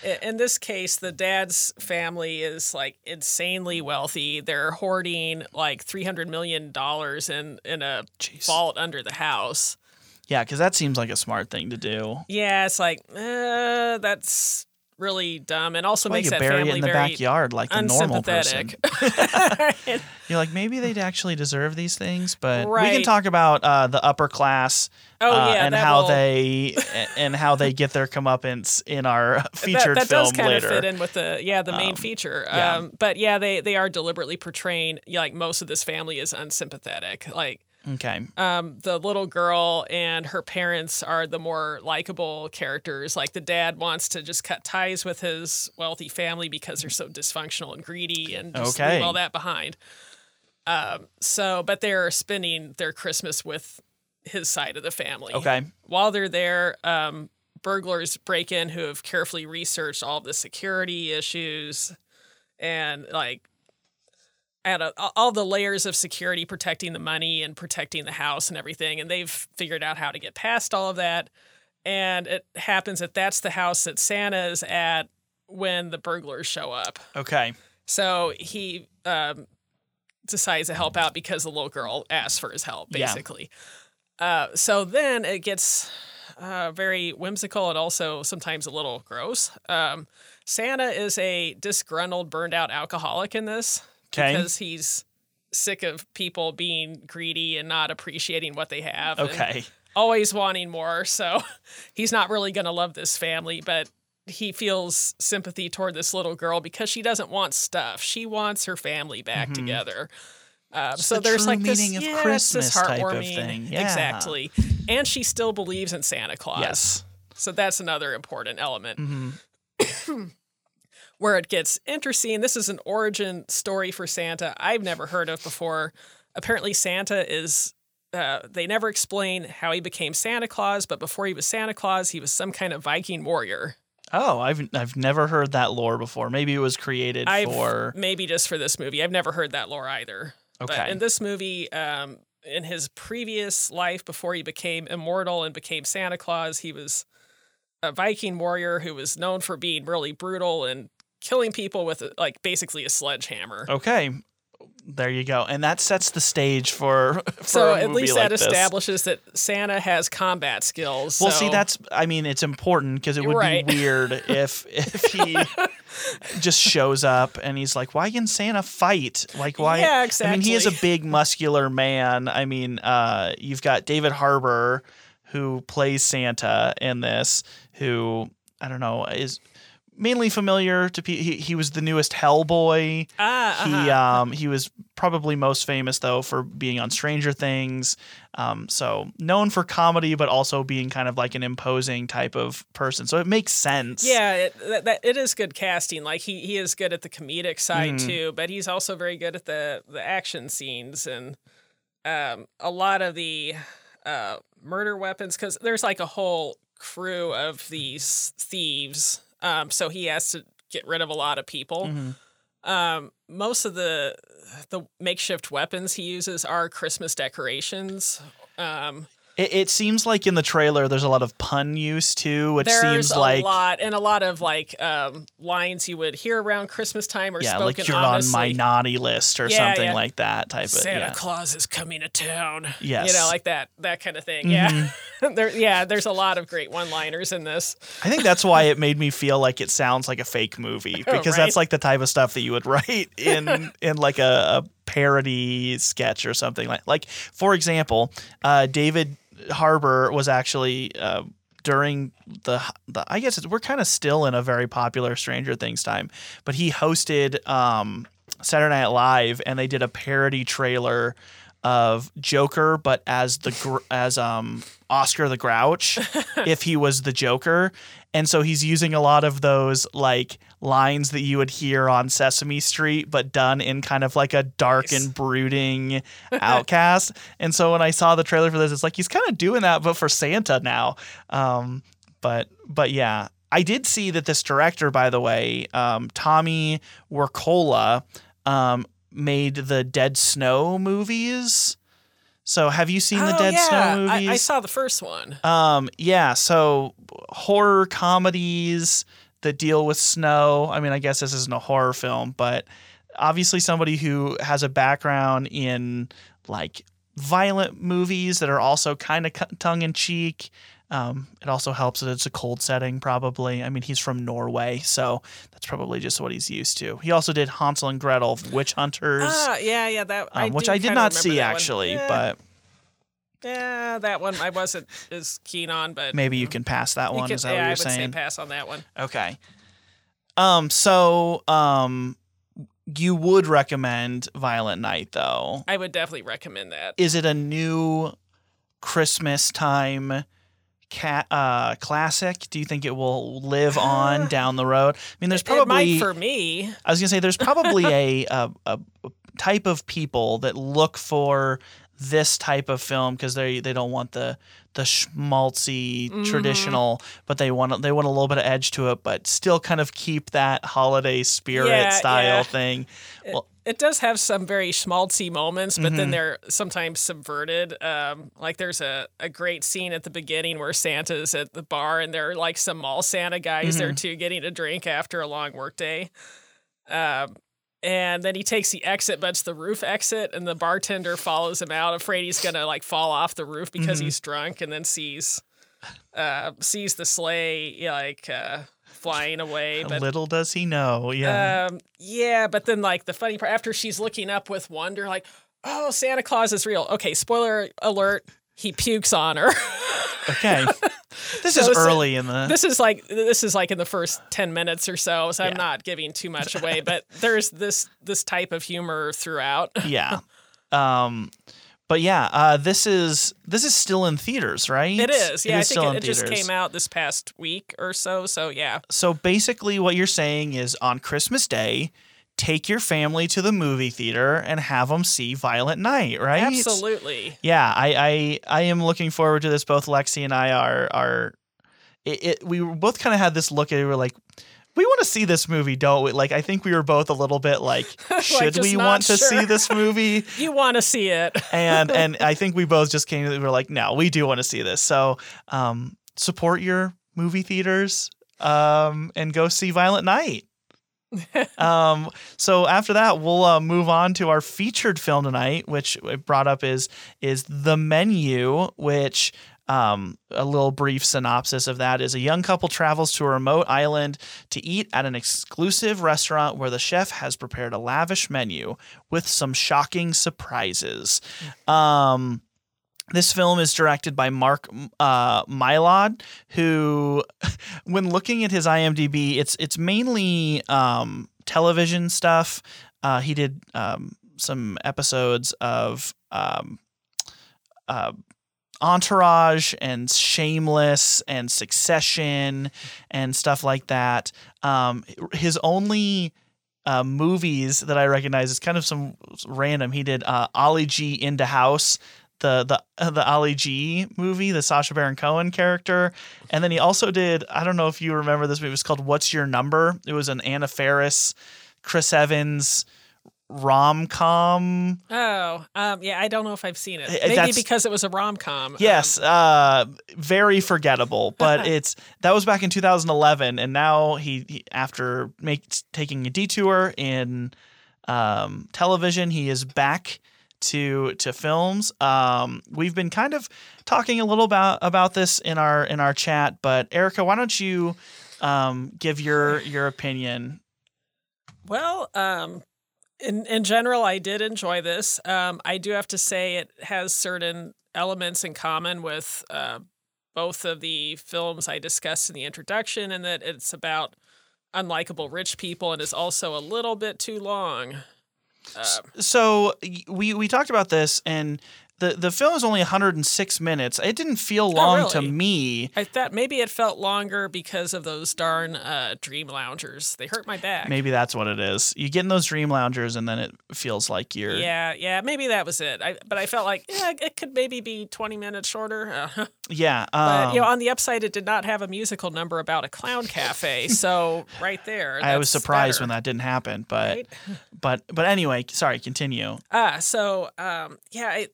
that. In this case, the dad's family is like insanely wealthy. They're hoarding like three hundred million dollars in in a Jeez. vault under the house. Yeah, because that seems like a smart thing to do. Yeah, it's like uh, that's really dumb, and also Well, makes you that bury family it in the very backyard like a normal person. unsympathetic. <laughs> <laughs> You're like maybe they'd actually deserve these things, but we can talk about uh, the upper class Oh, uh, yeah, and how will- they and how they get their comeuppance in our <laughs> featured that, that film does kind later. of fit in with the yeah the main feature. yeah. Um, but yeah, they they are deliberately portraying like most of this family is unsympathetic. Like Okay, um, the little girl and her parents are the more likable characters. Like the dad wants to just cut ties with his wealthy family because they're so dysfunctional and greedy and just Okay. leave all that behind. Um, so, but they're spending their Christmas with his side of the family. okay, While they're there, um, burglars break in who have carefully researched all the security issues and like uh, all the layers of security protecting the money and protecting the house and everything and they've figured out how to get past all of that and it happens that that's the house that Santa is at when the burglars show up okay. so he um, decides to help out because the little girl asks for his help, Yeah. basically. Uh, so then it gets uh, very whimsical and also sometimes a little gross. Um, Santa is a disgruntled, burned out alcoholic in this Okay. because he's sick of people being greedy and not appreciating what they have. Okay. always wanting more. So <laughs> he's not really going to love this family, but he feels sympathy toward this little girl because she doesn't want stuff. She wants her family back together. Um, so the there's like this, meaning of yeah, Christmas this type of heartwarming, thing. Yeah. exactly. And she still believes in Santa Claus. Yes. So that's another important element. hmm <clears throat> Where it gets interesting, this is an origin story for Santa I've never heard of before. Apparently, Santa is. Uh, they never explain how he became Santa Claus, but before he was Santa Claus, he was some kind of Viking warrior. Oh, I've I've never heard that lore before. Maybe it was created I've for. maybe just for this movie. I've never heard that lore either. But Okay. in this movie, um, in his previous life before he became immortal and became Santa Claus, he was a Viking warrior who was known for being really brutal and killing people with like basically a sledgehammer. Okay. there you go, and that sets the stage for. <laughs> for so at least like that this. establishes that Santa has combat skills. Well, so- see, that's I mean, it's important because it would Right. be <laughs> weird if if he <laughs> just shows up and he's like, "Why can Santa fight? Like, why?" Yeah, exactly. I mean, he is a big, muscular man. I mean, uh, you've got David Harbour who plays Santa in this, who I don't know is mainly familiar to people. He, he was the newest Hellboy. ah, He uh-huh. um he was probably most famous though for being on Stranger Things. Um, so known for comedy, but also being kind of like an imposing type of person. So it makes sense. Yeah, it, that, that, it is good casting. Like he, he is good at the comedic side Mhm. too, but he's also very good at the the action scenes and um, a lot of the uh, murder weapons. Because there's like a whole crew of these thieves, um, so he has to get rid of a lot of people. Mhm. Um, most of the the makeshift weapons he uses are Christmas decorations. Um, It, it seems like in the trailer there's a lot of pun use too, which There's seems like a lot and a lot of like um, lines you would hear around Christmas time or yeah, like you're honestly. on my naughty list or Yeah, something yeah. like that type of Santa yeah. Claus is coming to town. Yes. you know, like that that kind of thing. Yeah, <laughs> there. Yeah, there's a lot of great one-liners in this. I think that's why it made me feel like it sounds like a fake movie <laughs> Oh, because right. that's like the type of stuff that you would <laughs> write in in like a, a parody sketch or something like like for example, uh, David Harbour was actually uh, during the the I guess it's, we're kind of still in a very popular Stranger Things time, but he hosted um, Saturday Night Live and they did a parody trailer of Joker, but as the as um Oscar the Grouch, <laughs> if he was the Joker, and so he's using a lot of those like lines that you would hear on Sesame Street, but done in kind of like a dark Nice. and brooding <laughs> outcast. And so when I saw the trailer for this, it's like he's kind of doing that, but for Santa now. Um, but but yeah. I did see that this director, by the way, um, Tommy Wirkola, um, made the Dead Snow movies. So have you seen the oh, Dead yeah. Snow I, movies? I saw the first one. Um, yeah, so horror comedies that deal with snow. I mean, I guess this isn't a horror film, but obviously somebody who has a background in like violent movies that are also kind of tongue in cheek. Um, it also helps that it's a cold setting, probably. I mean, he's from Norway, so that's probably just what he's used to. He also did Hansel and Gretel, Witch Hunters, Ah, yeah, yeah. That um, which I did not see actually, Yeah, but yeah, that one I wasn't as keen on. But maybe you can pass that one. could- Is that yeah, what I you're would saying? say pass on that one. Okay. Um. So, um, you would recommend Violent Night, though. I would definitely recommend that. Is it a new Christmas time cat uh classic? Do you think it will live on down the road? I mean, there's it might probably. for me. I was gonna say there's probably <laughs> a, a a type of people that look for this type of film because they they don't want the the schmaltzy Mm-hmm. traditional, but they want they want a little bit of edge to it, but still kind of keep that holiday spirit Yeah, style yeah. thing. It, Well- it does have some very schmaltzy moments, but Mhm. then they're sometimes subverted. Um, like there's a, a great scene at the beginning where Santa's at the bar and there are like some mall Santa guys there Mm-hmm. too getting a drink after a long workday. Um, and then he takes the exit, but it's the roof exit, and the bartender follows him out, afraid he's gonna like fall off the roof because Mhm. he's drunk, and then sees uh, sees the sleigh like uh, flying away. But Little does he know, yeah. um, yeah, but then like the funny part after she's looking up with wonder, like, oh, Santa Claus is real. Okay, spoiler alert, he pukes on her. <laughs> okay, this so is early in the. this is like this is like in the first ten minutes or so, so I'm not giving too much away. <laughs> But there's this this type of humor throughout. <laughs> yeah. Um, but yeah, uh, this is this is still in theaters, right? It is, yeah. I think still it, it just came out this past week or so. So yeah, So basically, what you're saying is on Christmas Day, take your family to the movie theater and have them see Violent Night, right? absolutely. Yeah, I, I I am looking forward to this. Both Lexi and I are are. It, it we both kind of had this look at it. We were like, we want to see this movie, don't we? Like, I think we were both a little bit like, <laughs> should just we want to see this movie? <laughs> You want to see it? <laughs> and and I think we both just came to we were like, no, we do want to see this. So um, support your movie theaters um, and go see Violent Night. <laughs> um, so after that, we'll uh, move on to our featured film tonight, which I brought up is is the menu, which um, a little brief synopsis of that is a young couple travels to a remote island to eat at an exclusive restaurant where the chef has prepared a lavish menu with some shocking surprises. Um, this film is directed by Mark uh, Mylod, who, <laughs> when looking at his IMDb, it's it's mainly um, television stuff. Uh, he did um, some episodes of um, uh, Entourage and Shameless and Succession and stuff like that. Um, his only uh, movies that I recognize is kind of some random. He did uh, Ali G Indahouse, the the uh, the Ali G movie, the Sacha Baron Cohen character, and then he also did. I don't know if you remember this movie. It was called What's Your Number. It was an Anna Faris, Chris Evans rom com. Oh, um, yeah, I don't know if I've seen it. Eh, Maybe that's- because it was a rom com. Yes, uh, very forgettable. But it's that was back in 2011, and now he, he after make, taking a detour in um, television, he is back to to films. Um, we've been kind of talking a little about about this in our in our chat, but Erica, why don't you um, give your your opinion? Well, um, in in general, I did enjoy this. Um, I do have to say it has certain elements in common with uh, both of the films I discussed in the introduction, and that it's about unlikable rich people and is also a little bit too long. Uh, So we we talked about this, and the the film is only 106 minutes. It didn't feel long to me. I thought maybe it felt longer because of those darn uh, dream loungers. They hurt my back. Maybe that's what it is. You get in those dream loungers, and then it feels like you're. Yeah, yeah, maybe that was it. I, but I felt like yeah, it could maybe be twenty minutes shorter. <laughs> Uh, Yeah. but Um, you know, on the upside, it did not have a musical number about a clown cafe. <laughs> so right there, I was surprised better, when that didn't happen, but right? <laughs> but but anyway, sorry. Continue. Ah, so um, yeah, I,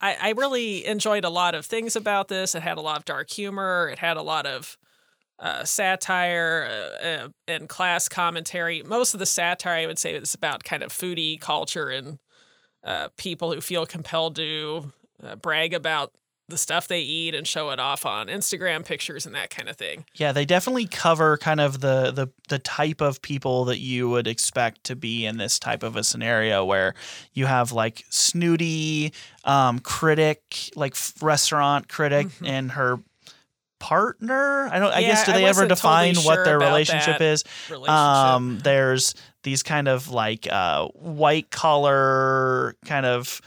I I really enjoyed a lot of things about this. It had a lot of dark humor. It had a lot of uh, satire uh, uh, and class commentary. Most of the satire, I would say, is about kind of foodie culture and uh, people who feel compelled to uh, brag about the stuff they eat and show it off on Instagram pictures and that kind of thing. Yeah, they definitely cover kind of the the the type of people that you would expect to be in this type of a scenario where you have like snooty um, critic, like f- restaurant critic, Mhm. and her partner. I don't. I Yeah, guess do they ever wasn't totally define what sure their relationship is? Relationship. Um, there's these kind of like uh, white collar kind of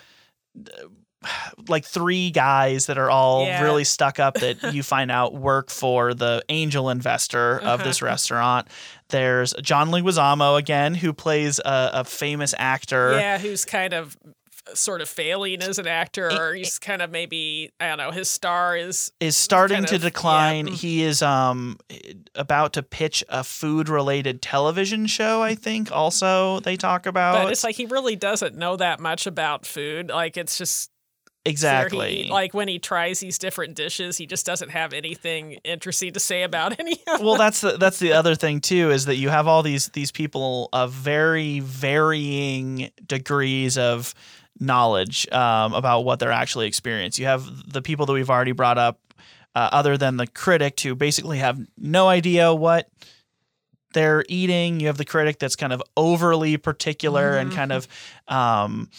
uh, <sighs> like three guys that are all Yeah. really stuck up that <laughs> you find out work for the angel investor of this Uh-huh. restaurant. There's John Leguizamo again, who plays a, a famous actor. Yeah, who's kind of sort of failing as an actor, or he's kind of maybe I don't know. His star is is starting kind to of- yeah, decline. mm. He is um about to pitch a food related television show, I think also they talk about. but it's like he really doesn't know that much about food. Like it's just where he- exactly. like when he tries these different dishes, he just doesn't have anything interesting to say about <laughs> any of them. well that's the that's the other thing too is that you have all these these people of very varying degrees of knowledge um, about what they're actually experiencing. You have the people that we've already brought up, uh, other than the critic, who basically have no idea what they're eating. You have the critic that's kind of overly particular and kind of um,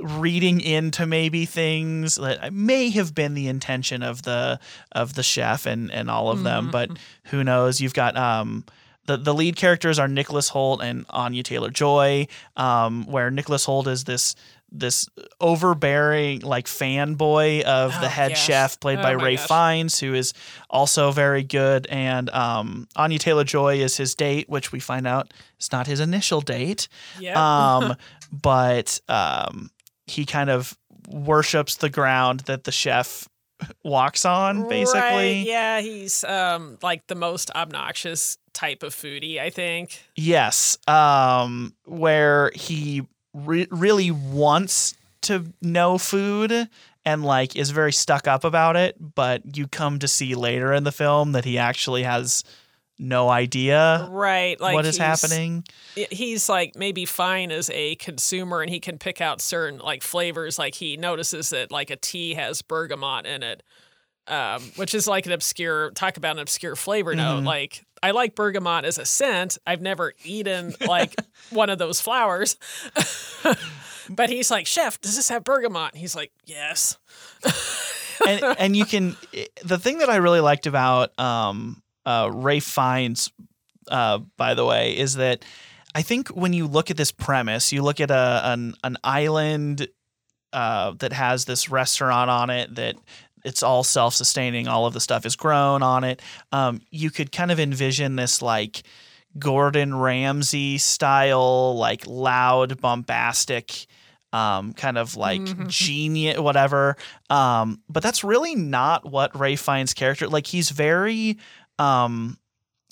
reading into maybe things that may have been the intention of the of the chef and and all of them, but who knows? You've got um. The, the lead characters are Nicholas Hoult and Anya Taylor Joy, um, where Nicholas Hoult is this this overbearing like fanboy of the Oh, head yes. chef played Oh by Ralph gosh. Fiennes, who is also very good, and um, Anya Taylor Joy is his date, which we find out is not his initial date yeah. um, <laughs> but um, he kind of worships the ground that the chef walks on, basically. Right, yeah, he's um like the most obnoxious type of foodie, I think. Yes, um, where he re- really wants to know food and like is very stuck up about it, but you come to see later in the film that he actually has no idea right like what is happening. he's like maybe fine as a consumer and he can pick out certain like flavors like he notices that like a tea has bergamot in it um, which is like an obscure talk about an obscure flavor note Mm-hmm. like i like bergamot as a scent i've never eaten like <laughs> one of those flowers <laughs> but he's like chef does this have bergamot And he's like yes and and you can <laughs> the thing that I really liked about um uh Ralph Fiennes uh by the way is that I think when you look at this premise, you look at a an an island uh that has this restaurant on it that it's all self-sustaining, all of the stuff is grown on it. Um you could kind of envision this like Gordon Ramsay style like loud bombastic um, kind of like genius, whatever. Um, but that's really not what Ralph Fiennes' character. Like he's very um,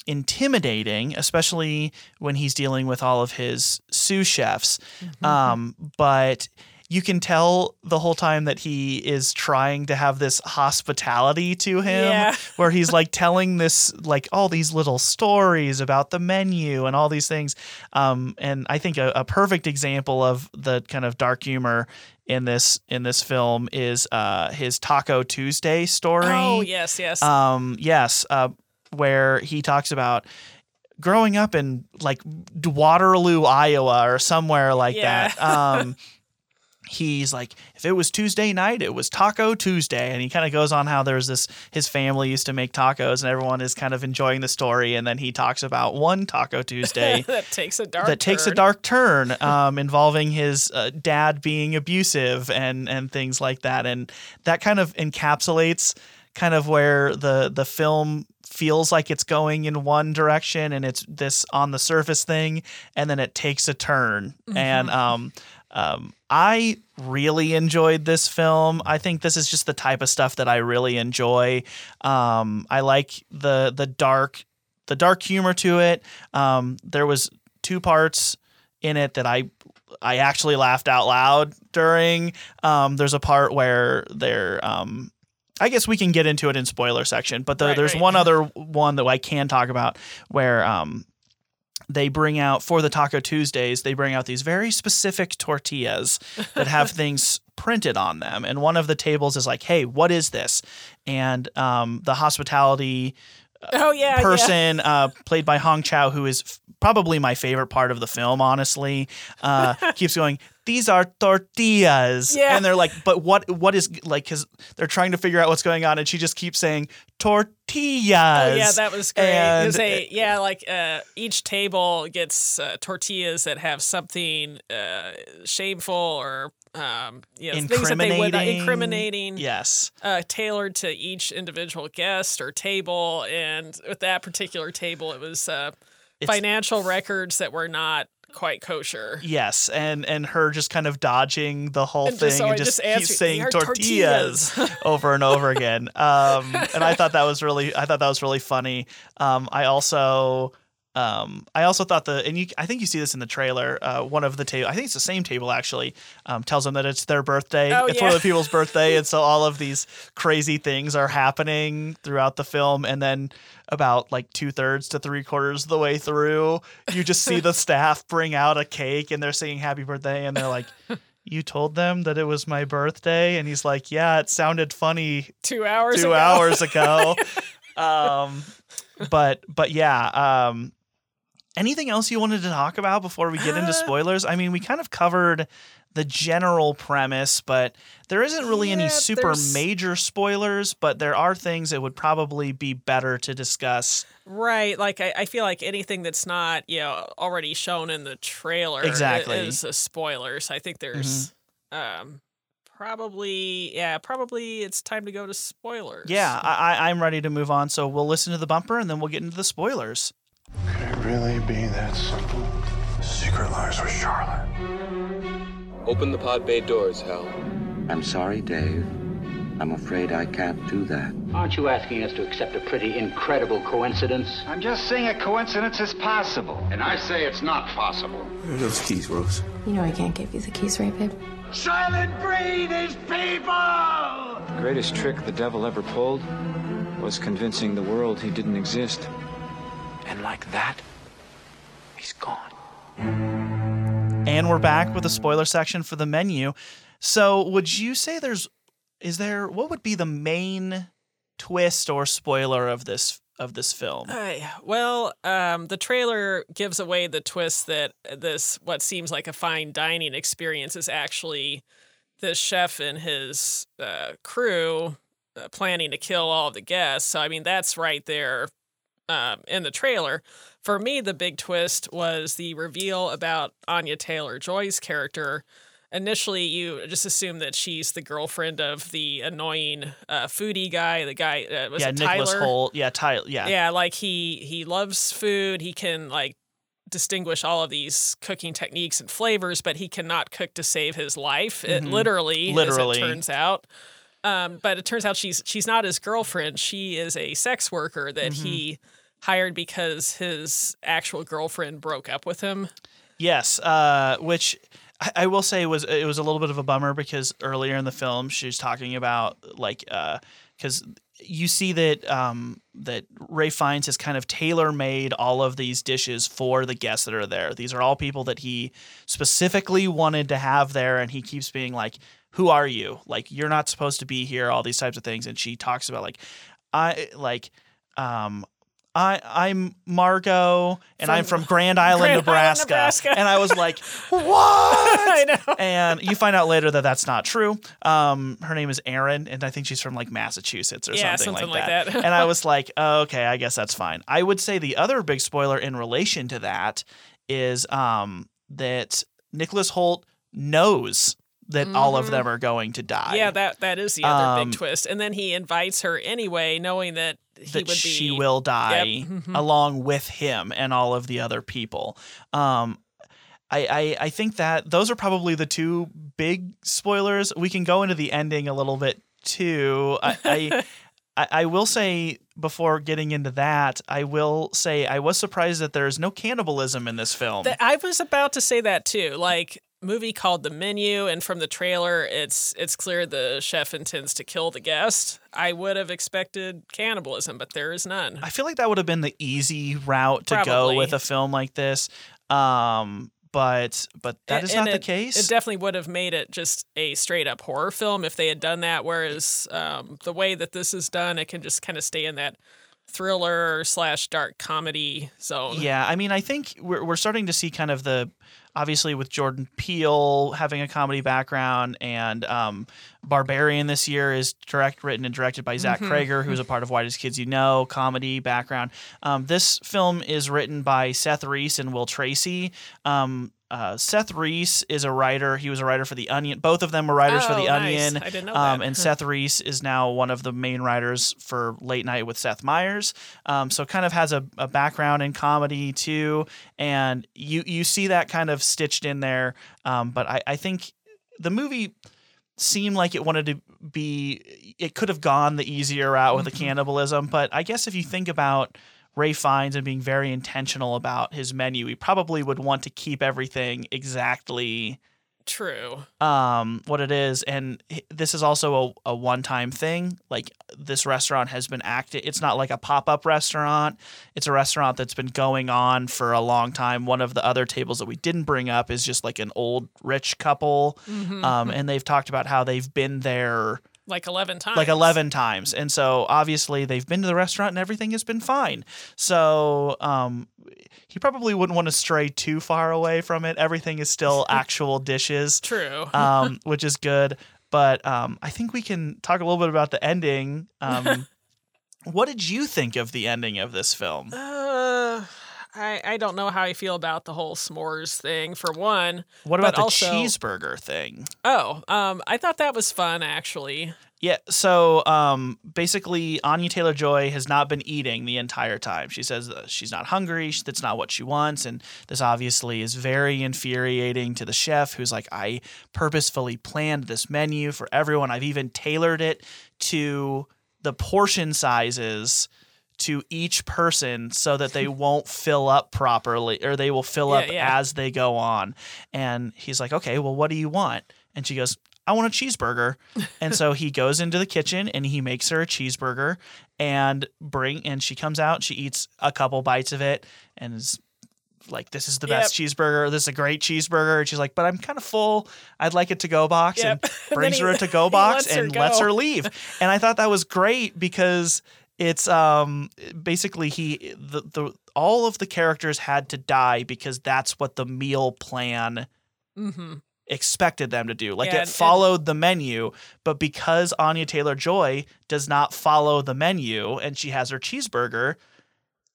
intimidating, especially when he's dealing with all of his sous chefs. Um, but you can tell the whole time that he is trying to have this hospitality to him Yeah. <laughs> where he's like telling this like all these little stories about the menu and all these things um, and i think a, a perfect example of the kind of dark humor in this in this film is uh, his taco tuesday story oh yes yes um, yes, uh, where he talks about growing up in like Waterloo, Iowa, or somewhere like Yeah. that. Um, <laughs> he's like, if it was Tuesday night, it was Taco Tuesday, and he kind of goes on how there's this his family used to make tacos, and everyone is kind of enjoying the story, and then he talks about one Taco Tuesday <laughs> that takes a dark that takes a dark turn <laughs> um, involving his uh, dad being abusive and and things like that and that kind of encapsulates kind of where the the film feels like it's going in one direction and it's this on the surface thing and then it takes a turn and um um, I really enjoyed this film. I think this is just the type of stuff that I really enjoy. Um, I like the the dark the dark humor to it. Um, there was two parts in it that I I actually laughed out loud during. Um, there's a part where they're um, I guess we can get into it in spoiler section, but the, Right, there's right. one other one that I can talk about where um, they bring out for the Taco Tuesdays, they bring out these very specific tortillas that have <laughs> things printed on them. And one of the tables is like, hey, what is this? And um, the hospitality oh yeah yeah. person uh, played by Hong Chau, who is f- probably my favorite part of the film, honestly, uh, <laughs> keeps going. These are tortillas, Yeah. and they're like, "But what? What is like?" Because they're trying to figure out what's going on, and she just keeps saying tortillas. Oh yeah, that was great. And- they, yeah, like uh, each table gets uh, tortillas that have something uh, shameful or um, know, things that they would Incriminating. incriminating, Yes, uh, tailored to each individual guest or table. And with that particular table, it was uh, financial records that were not quite kosher. yes, and and her just kind of dodging the whole And thing just- so and just, just keeps saying "They are tortillas, <laughs> over and over again. Um, and I thought that was really, I thought that was really funny. Um, I also. Um, I also thought the and you I think you see this in the trailer. Uh, one of the table, I think it's the same table actually, um, tells them that it's their birthday. Oh, it's one of the people's <laughs> birthday, and so all of these crazy things are happening throughout the film. And then about like two thirds to three quarters of the way through, you just see the <laughs> staff bring out a cake and they're singing happy birthday, and they're like. You told them that it was my birthday, and he's like, "Yeah, it sounded funny Two hours. two ago. hours ago. <laughs> um, but but yeah. Um, anything else you wanted to talk about before we get into Uh, spoilers? I mean, we kind of covered the general premise, but there isn't really any super there's- major spoilers. But there are things that would probably be better to discuss. Right. Like I, I feel like anything that's not, you know, already shown in the trailer Exactly. Mm-hmm. is a spoiler. So I think there's um probably yeah, probably it's time to go to spoilers. Yeah, I, I'm ready to move on. So we'll listen to the bumper and then we'll get into the spoilers. Could it really be that simple? Secret lies with Charlotte. Open the pod bay doors, Hal. I'm sorry, Dave. I'm afraid I can't do that. Aren't you asking us to accept a pretty incredible coincidence? I'm just saying a coincidence is possible. And I say it's not possible. Where are those keys, Rose? You know I can't give you the keys, right, babe? Soylent Green is people! The greatest trick the devil ever pulled was convincing the world he didn't exist. And like that, he's gone. And we're back with the spoiler section for the menu. So, would you say there's is there what would be the main twist or spoiler of this of this film? Ay, well, um, the trailer gives away the twist that this what seems like a fine dining experience is actually the chef and his uh, crew uh, planning to kill all the guests. So I mean, that's right there um, in the trailer. For me, the big twist was the reveal about Anya Taylor Joy's character. Initially, you just assume that she's the girlfriend of the annoying uh, foodie guy. The guy uh, was yeah, it Nicholas Tyler? Hoult. Yeah, Tyler. Yeah. yeah like he he loves food he can like distinguish all of these cooking techniques and flavors but he cannot cook to save his life it literally Mm-hmm. Literally. as it turns out um, but it turns out she's she's not his girlfriend she is a sex worker that Mm-hmm. he hired because his actual girlfriend broke up with him Yes, uh, which I, I will say was it was a little bit of a bummer because earlier in the film she's talking about like because you see that um, that Ralph Fiennes has kind of tailor made all of these dishes for the guests that are there. These are all people that he specifically wanted to have there, and he keeps being like, "Who are you? Like you're not supposed to be here." All these types of things, and she talks about like I like. Um, I I'm Margot and I'm From from Grand Island, Grand Island, Nebraska. Nebraska. And I was like, <laughs> "What?" <laughs> i know and you find out later that that's not true. Um, her name is Erin, and I think she's from like Massachusetts or Yeah, something, something like like that. that. and I <laughs> was like, oh, okay, I guess that's fine. I would say the other big spoiler in relation to that is um, that Nicholas Hoult knows that all of them are going to die. Mm-hmm. yeah that that is the other Um, big twist and then he invites her anyway knowing that he that would be she will die Yep. Mhm. along with him and all of the other people. Um, I, I I think that those are probably the two big spoilers. We can go into the ending a little bit too. I. I <laughs> I will say before getting into that, I will say I was surprised that there's no cannibalism in this film. I was about to say that too. Like movie called The Menu, and from the trailer, it's it's clear the chef intends to kill the guest. I would have expected cannibalism, but there is none. I feel like that would have been the easy route to go with a film like this. Um, but but that is And- not the case. It definitely would have made it just a straight up horror film if they had done that. Whereas um, the way that this is done, it can just kind of stay in that thriller slash dark comedy zone. Yeah, I mean, I think we're we're starting to see kind of the obviously with Jordan Peele having a comedy background and um, Barbarian this year is direct written and directed by Zach Cregger, who's a part of Whitest Kids You Know, comedy background. Um, this film is written by Seth Reiss and Will Tracy. Um, uh, Seth Reiss is a writer. He was a writer for The Onion. Both of them were writers for Oh, The nice. Onion. I didn't know um, that. And <laughs> Seth Reiss is now one of the main writers for Late Night with Seth Meyers. Um, so kind of has a, a background in comedy too, and you you see that kind of stitched in there. Um, but I, I think the movie seemed like it wanted to be. It could have gone the easier route with the cannibalism, but I guess if you think about Ralph Fiennes and being very intentional about his menu, he probably would want to keep everything exactly True. um, what it is. And this is also a, a one time thing. Like this restaurant has been active. It's not like a pop up restaurant. It's a restaurant that's been going on for a long time. One of the other tables that we didn't bring up is just like an old rich couple. Um, and they've talked about how they've been there Like 11 times. like 11 times. And so obviously they've been to the restaurant and everything has been fine. So um, he probably wouldn't want to stray too far away from it. Everything is still <laughs> actual dishes, True. um, <laughs> which is good. But um, I think we can talk a little bit about the ending. Um, <laughs> what did you think of the ending of this film? Uh, I, I don't know how I feel about the whole s'mores thing, for one. What about the also- cheeseburger thing? Oh, um, I thought that was fun, actually. Yeah, so um, basically, Anya Taylor Joy has not been eating the entire time. She says she's not hungry. That's not what she wants, and this obviously is very infuriating to the chef, who's like, "I purposefully planned this menu for everyone. I've even tailored it to the portion sizes." To each person, so that they <laughs> won't fill up properly, or they will fill Yeah, up yeah. as they go on. And he's like, "Okay, well, what do you want?" And she goes, I want a cheeseburger. and so he goes into the kitchen and he makes her a cheeseburger and bring and she comes out, she eats a couple bites of it and is like this is the best cheeseburger. This is a great cheeseburger. And she's like, but I'm kind of full. I'd like a to go box Yep. and <laughs> brings then her a to go <laughs> he box lets her and lets her leave. And I thought that was great because it's um basically he the, the all of the characters had to die because that's what the meal plan Mm-hmm. expected them to do. Like Yeah, it and- followed the menu, but because Anya Taylor Joy does not follow the menu and she has her cheeseburger,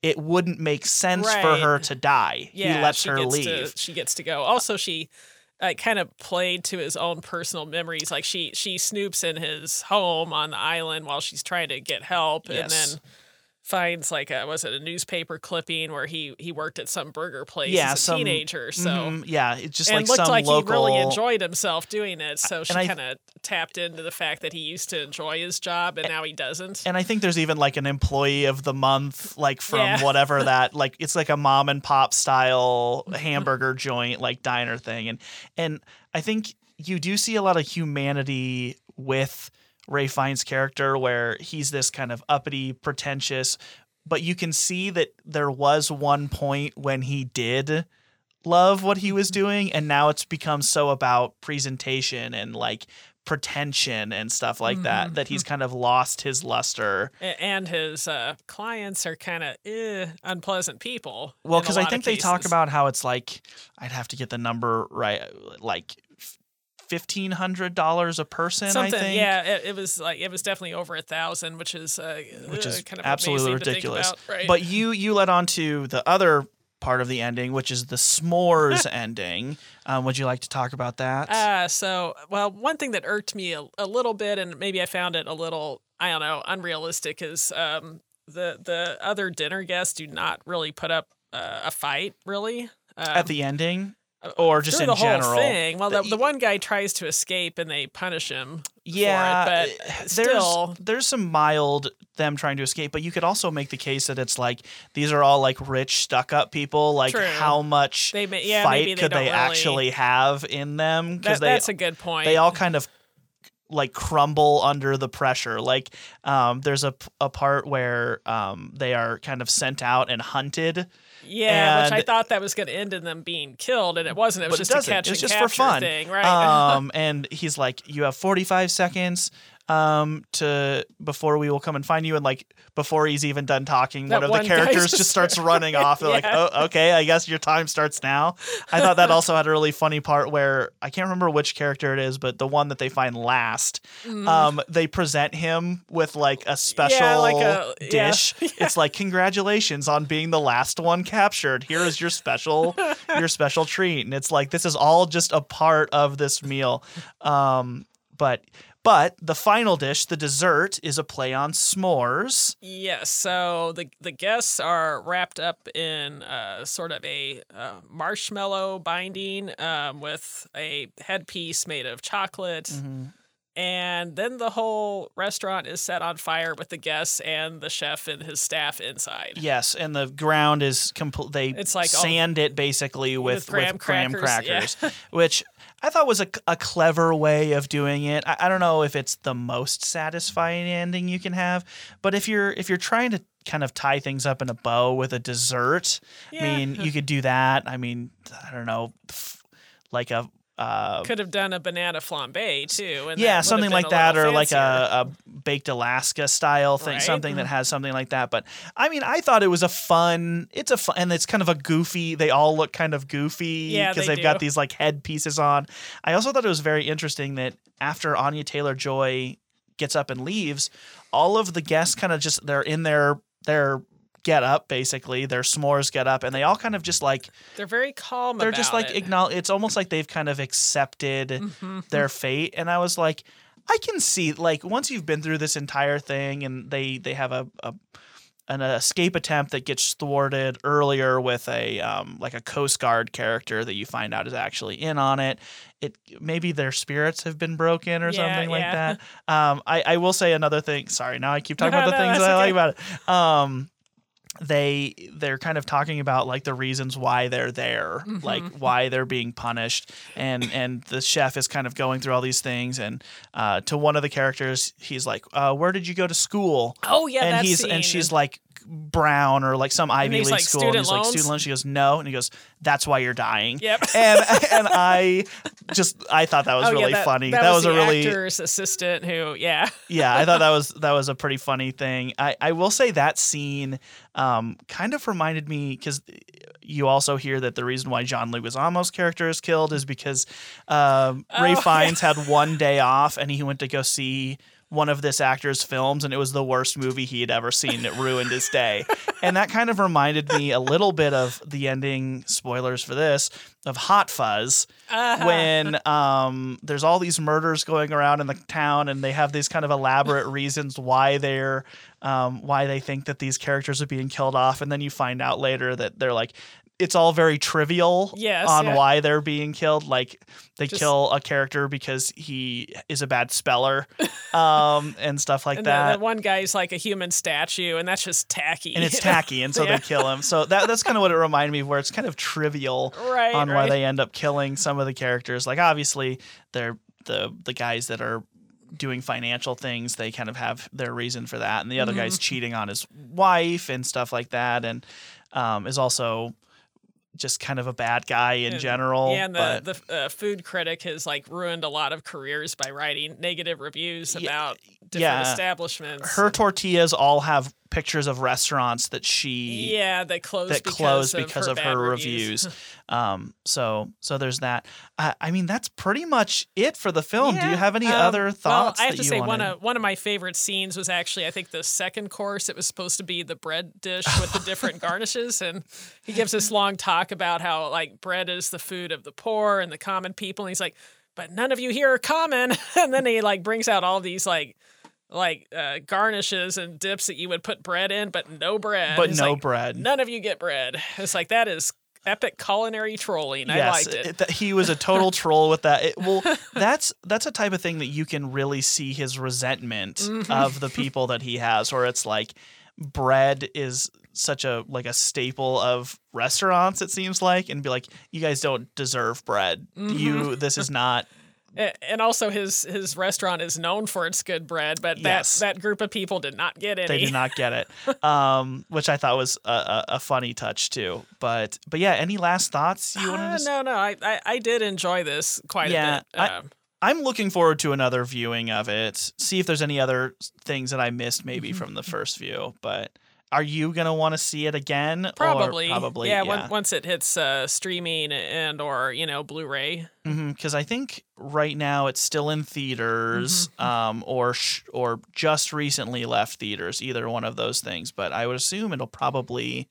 it wouldn't make sense for her to die. Yeah, he lets her leave. To, she gets to go. Also, she uh, kind of played to his own personal memories. Like she she snoops in his home on the island while she's trying to get help, and then finds like a was it a newspaper clipping where he he worked at some burger place Yeah, as a some- teenager. So. Mhm, yeah, it's just and like looked like local. he really enjoyed himself doing it, so she kind of tapped into the fact that he used to enjoy his job and now he doesn't. and I think there's even like an employee of the month, like from Yeah. whatever <laughs> that, like it's like a mom and pop style hamburger joint, like diner thing, and and I think you do see a lot of humanity with Ralph Fiennes' character, where he's this kind of uppity, pretentious, but you can see that there was one point when he did love what he was doing, and now it's become so about presentation and like pretension and stuff like that that he's kind of lost his luster. And his uh, clients are kind of eh, unpleasant people. Well, because I think they talk about how it's like I'd have to get the number right, like fifteen hundred dollars a person. something. I think. Yeah, it, it was like it was definitely over a thousand, which is uh, which uh, is kind of absolutely amazing to think ridiculous. about, right? But you you led on to the other part of the ending, which is the s'mores <laughs> ending. Um, would you like to talk about that? Uh, so, well, one thing that irked me a, a little bit, and maybe I found it a little, I don't know, unrealistic, is um, the the other dinner guests do not really put up uh, a fight, really. Um, At the ending, or just in the general? whole thing. Well, the, The- one guy tries to escape, and they punish him. Yeah, for it, but there's still, there's some mild them trying to escape, but you could also make the case that it's like these are all like rich stuck up people. Like True. how much They yeah, fight they could they really- actually have in them? that, that's a good point. they all kind of like crumble under the pressure. Like um, there's a a part where um, they are kind of sent out and hunted. Yeah, which I thought that was going to end in them being killed, and it wasn't. It was just it a catch it's and just for fun. thing, right? Um, <laughs> and he's like, "You have 45 seconds um to before we will come and find you and like before he's even done talking one of one the characters just- starts running off. They're like oh okay i guess your time starts now. I thought that <laughs> also had a really funny part where i can't remember which character it is but the one that they find last um they present him with like a special Mm. like a- yeah. dish. <laughs> It's like congratulations on being the last one captured. Here is your special <laughs> your special treat. And it's like this is all just a part of this meal. Um but but the final dish the dessert is a play on s'mores Yes. So the the guests are wrapped up in uh, sort of a uh, marshmallow binding um, with a headpiece made of chocolate. Mm-hmm. And then the whole restaurant is set on fire with the guests and the chef and his staff inside. yes and the ground is complete they It's like all- sand it basically with, With graham with graham crackers, crackers <laughs> which i thought was a, a clever way of doing it I, I don't know if it's the most satisfying ending you can have but if you're if you're trying to kind of tie things up in a bow with a dessert Yeah. i mean you could do that i mean i don't know like a uh, Could have done a banana flambe too. And yeah, something like that, or like a, a baked Alaska style thing, Right. something that has something like that. But I mean, I thought it was a fun. It's a fun, and it's kind of a goofy. They all look kind of goofy Yeah, because they they've got these like head pieces on. I also thought it was very interesting that after Anya Taylor Joy gets up and leaves, all of the guests kind of just they're in their their get up basically their s'mores get up and they all kind of just like They're very calm. they're just like it. acknowledge it's almost like they've kind of accepted Mm-hmm. their fate and i was like i can see like once you've been through this entire thing and they they have a, a an escape attempt that gets thwarted earlier with a um, like a coast guard character that you find out is actually in on it it maybe their spirits have been broken or Yeah, something like yeah. that um, I, I will say another thing sorry now i keep talking No, about the no, things i like about it um, they they're kind of talking about like the reasons why they're there like why they're being punished. And and the chef is kind of going through all these things. And uh, to one of the characters he's like uh, where did you go to school? Oh, yeah, and he's scene. and she's like brown or like some ivy league like, school and "Student he's like student loans she goes no and he goes that's why you're dying Yep. <laughs> and and i just i thought that was oh, really yeah, that, funny That, was, a the really actor's assistant who, yeah. <laughs> yeah, I thought that was that was a pretty funny thing. I, I will say that scene um, kind of reminded me because you also hear that the reason why John Leguizamo's character is killed is because um, Ralph <laughs> Oh, Fiennes had one day off and he went to go see one of this actor's films and it was the worst movie he had ever seen. It ruined his day. And that kind of reminded me a little bit of the ending, spoilers for this, of Hot Fuzz when um, there's all these murders going around in the town and they have these kind of elaborate reasons why they're um, why they think that these characters are being killed off and then you find out later that they're like it's all very trivial Yes, on yeah. why they're being killed like they Just- kill a character because he is a bad speller um, <laughs> and stuff like And that the, the one guy's like a human statue, and that's just tacky. and it's <laughs> tacky, and so Yeah. they kill him. So that that's kind of what it reminded me of, where it's kind of trivial <laughs> Right, on why they end up killing some of the characters. Like obviously, they're the the guys that are doing financial things. They kind of have their reason for that, and the other Mm-hmm. guy's cheating on his wife and stuff like that, and um, is also just kind of a bad guy in And- general. Yeah, and but the, the uh, food critic has like ruined a lot of careers by writing negative reviews about different yeah. establishments. her tortillas all have pictures of restaurants that she yeah, that closed that because closed of because her, of her reviews. reviews. <laughs> um, so so there's that. I, I mean, that's pretty much it for the film. Do you have any um, other thoughts? Well, I have that to you say one of one of my favorite scenes was actually I think the second course. It was supposed to be the bread dish with the different <laughs> garnishes, and he gives this long talk about how like bread is the food of the poor and the common people. And he's like, but none of you here are common. <laughs> and then he like brings out all these like like uh, garnishes and dips that you would put bread in, but no bread. But He's no like, bread. None of you get bread. It's like that is epic culinary trolling. I liked it. that he was a total <laughs> troll with that. It, well, <laughs> that's that's a type of thing that you can really see his resentment Mm-hmm. of the people that he has, where it's like bread is such a like a staple of restaurants. It seems like, and be like, you guys don't deserve bread. Mm-hmm. You this is not. And also, his his restaurant is known for its good bread, but Yes. that that group of people did not get any. They did not get it, <laughs> um, which I thought was a, a, a funny touch too. But but yeah, any last thoughts you Uh, to? no, no, I, I I did enjoy this quite Yeah, a bit. I- Um, I'm looking forward to another viewing of it. See if there's any other things that I missed maybe Mm-hmm. from the first view. But are you gonna want to see it again? or- probably, probably, yeah. yeah. on- once it hits uh, streaming and or you know Blu-ray. Because I think right now it's still in theaters, Mm-hmm. um, or sh- or just recently left theaters. Either one of those things. But I would assume it'll probably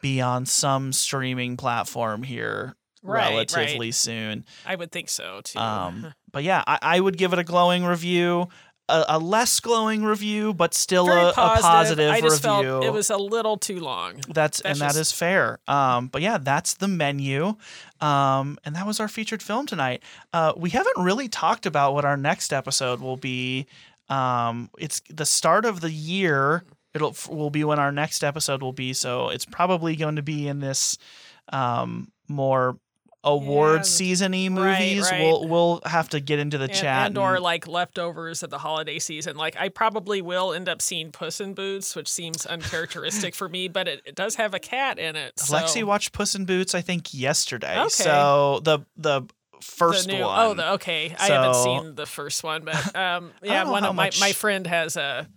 be on some streaming platform here Right, relatively right. soon. I would think so too. Um, <laughs> but yeah, I, I would give it a glowing review, a, a less glowing review, but still a, a positive. I just review. felt it was a little too long. that's, that's and that just- is fair. Um, but yeah, that's the menu. Um, and that was our featured film tonight. Uh, we haven't really talked about what our next episode will be. Um, it's the start of the year. It'll will be when our next episode will be. So it's probably going to be in this um, more award Yeah, seasony movies. right. We'll we'll have to get into the And, chat and or like leftovers of the holiday season. Like I probably will end up seeing Puss in Boots, which seems uncharacteristic for me, but it, it does have a cat in it. So Lexi watched Puss in Boots, I think, yesterday. Okay. So the the first new, one. Oh, the, okay. I haven't seen the first one, but <laughs> um, yeah, one of my much- my friend has a.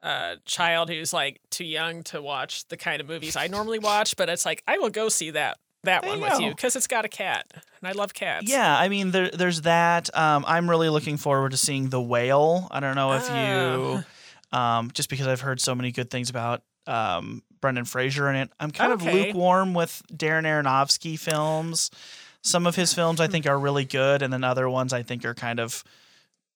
A child who's like too young to watch the kind of movies I normally watch, but it's like I will go see that that one with you because it's got a cat, and I love cats. Yeah, I mean, there, there's that. Um, I'm really looking forward to seeing The Whale. I don't know if Oh. you, um, just because I've heard so many good things about um, Brendan Fraser in it. I'm kind of lukewarm with Darren Aronofsky films. Some of his films I think are really good, and then other ones I think are kind of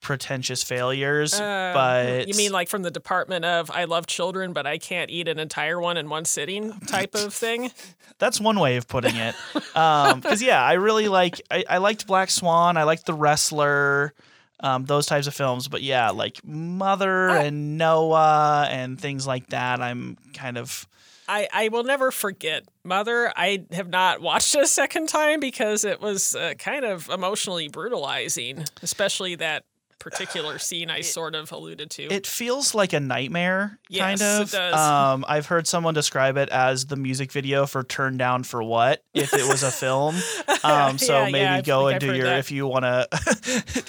pretentious failures. Uh, but you mean like from the department of I love children, but I can't eat an entire one in one sitting type of thing? <laughs> That's one way of putting it. Because yeah, I really like. I, I liked Black Swan. I liked The Wrestler. Um, those types of films. But yeah, like Mother and Noah and things like that. I'm kind of I, I will never forget Mother. I have not watched it a second time because it was uh, kind of emotionally brutalizing, especially that particular scene I sort of alluded to. It feels like a nightmare, Yes, kind it of. does. Um, I've heard someone describe it as the music video for "Turn Down for What" if it was a <laughs> film. <laughs> Um, so Yeah, maybe yeah, go and I've do your that. if you want to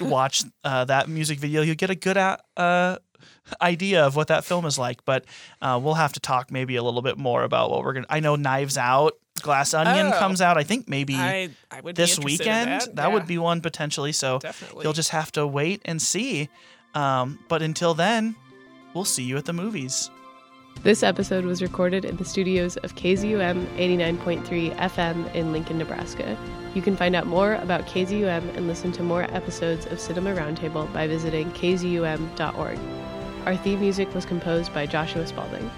<laughs> watch uh, that music video, you get a good a- uh, idea of what that film is like. But uh, we'll have to talk maybe a little bit more about what we're gonna. I know Knives Out, Glass Onion Oh. comes out. I think maybe I, I would this weekend. that, would Yeah, be one potentially. So definitely. you'll just have to wait and see. Um, but until then, we'll see you at the movies. This episode was recorded in the studios of KZUM 89.3 FM in Lincoln, Nebraska. You can find out more about KZUM and listen to more episodes of Cinema Roundtable by visiting kzum.org. Our theme music was composed by Joshua Spalding.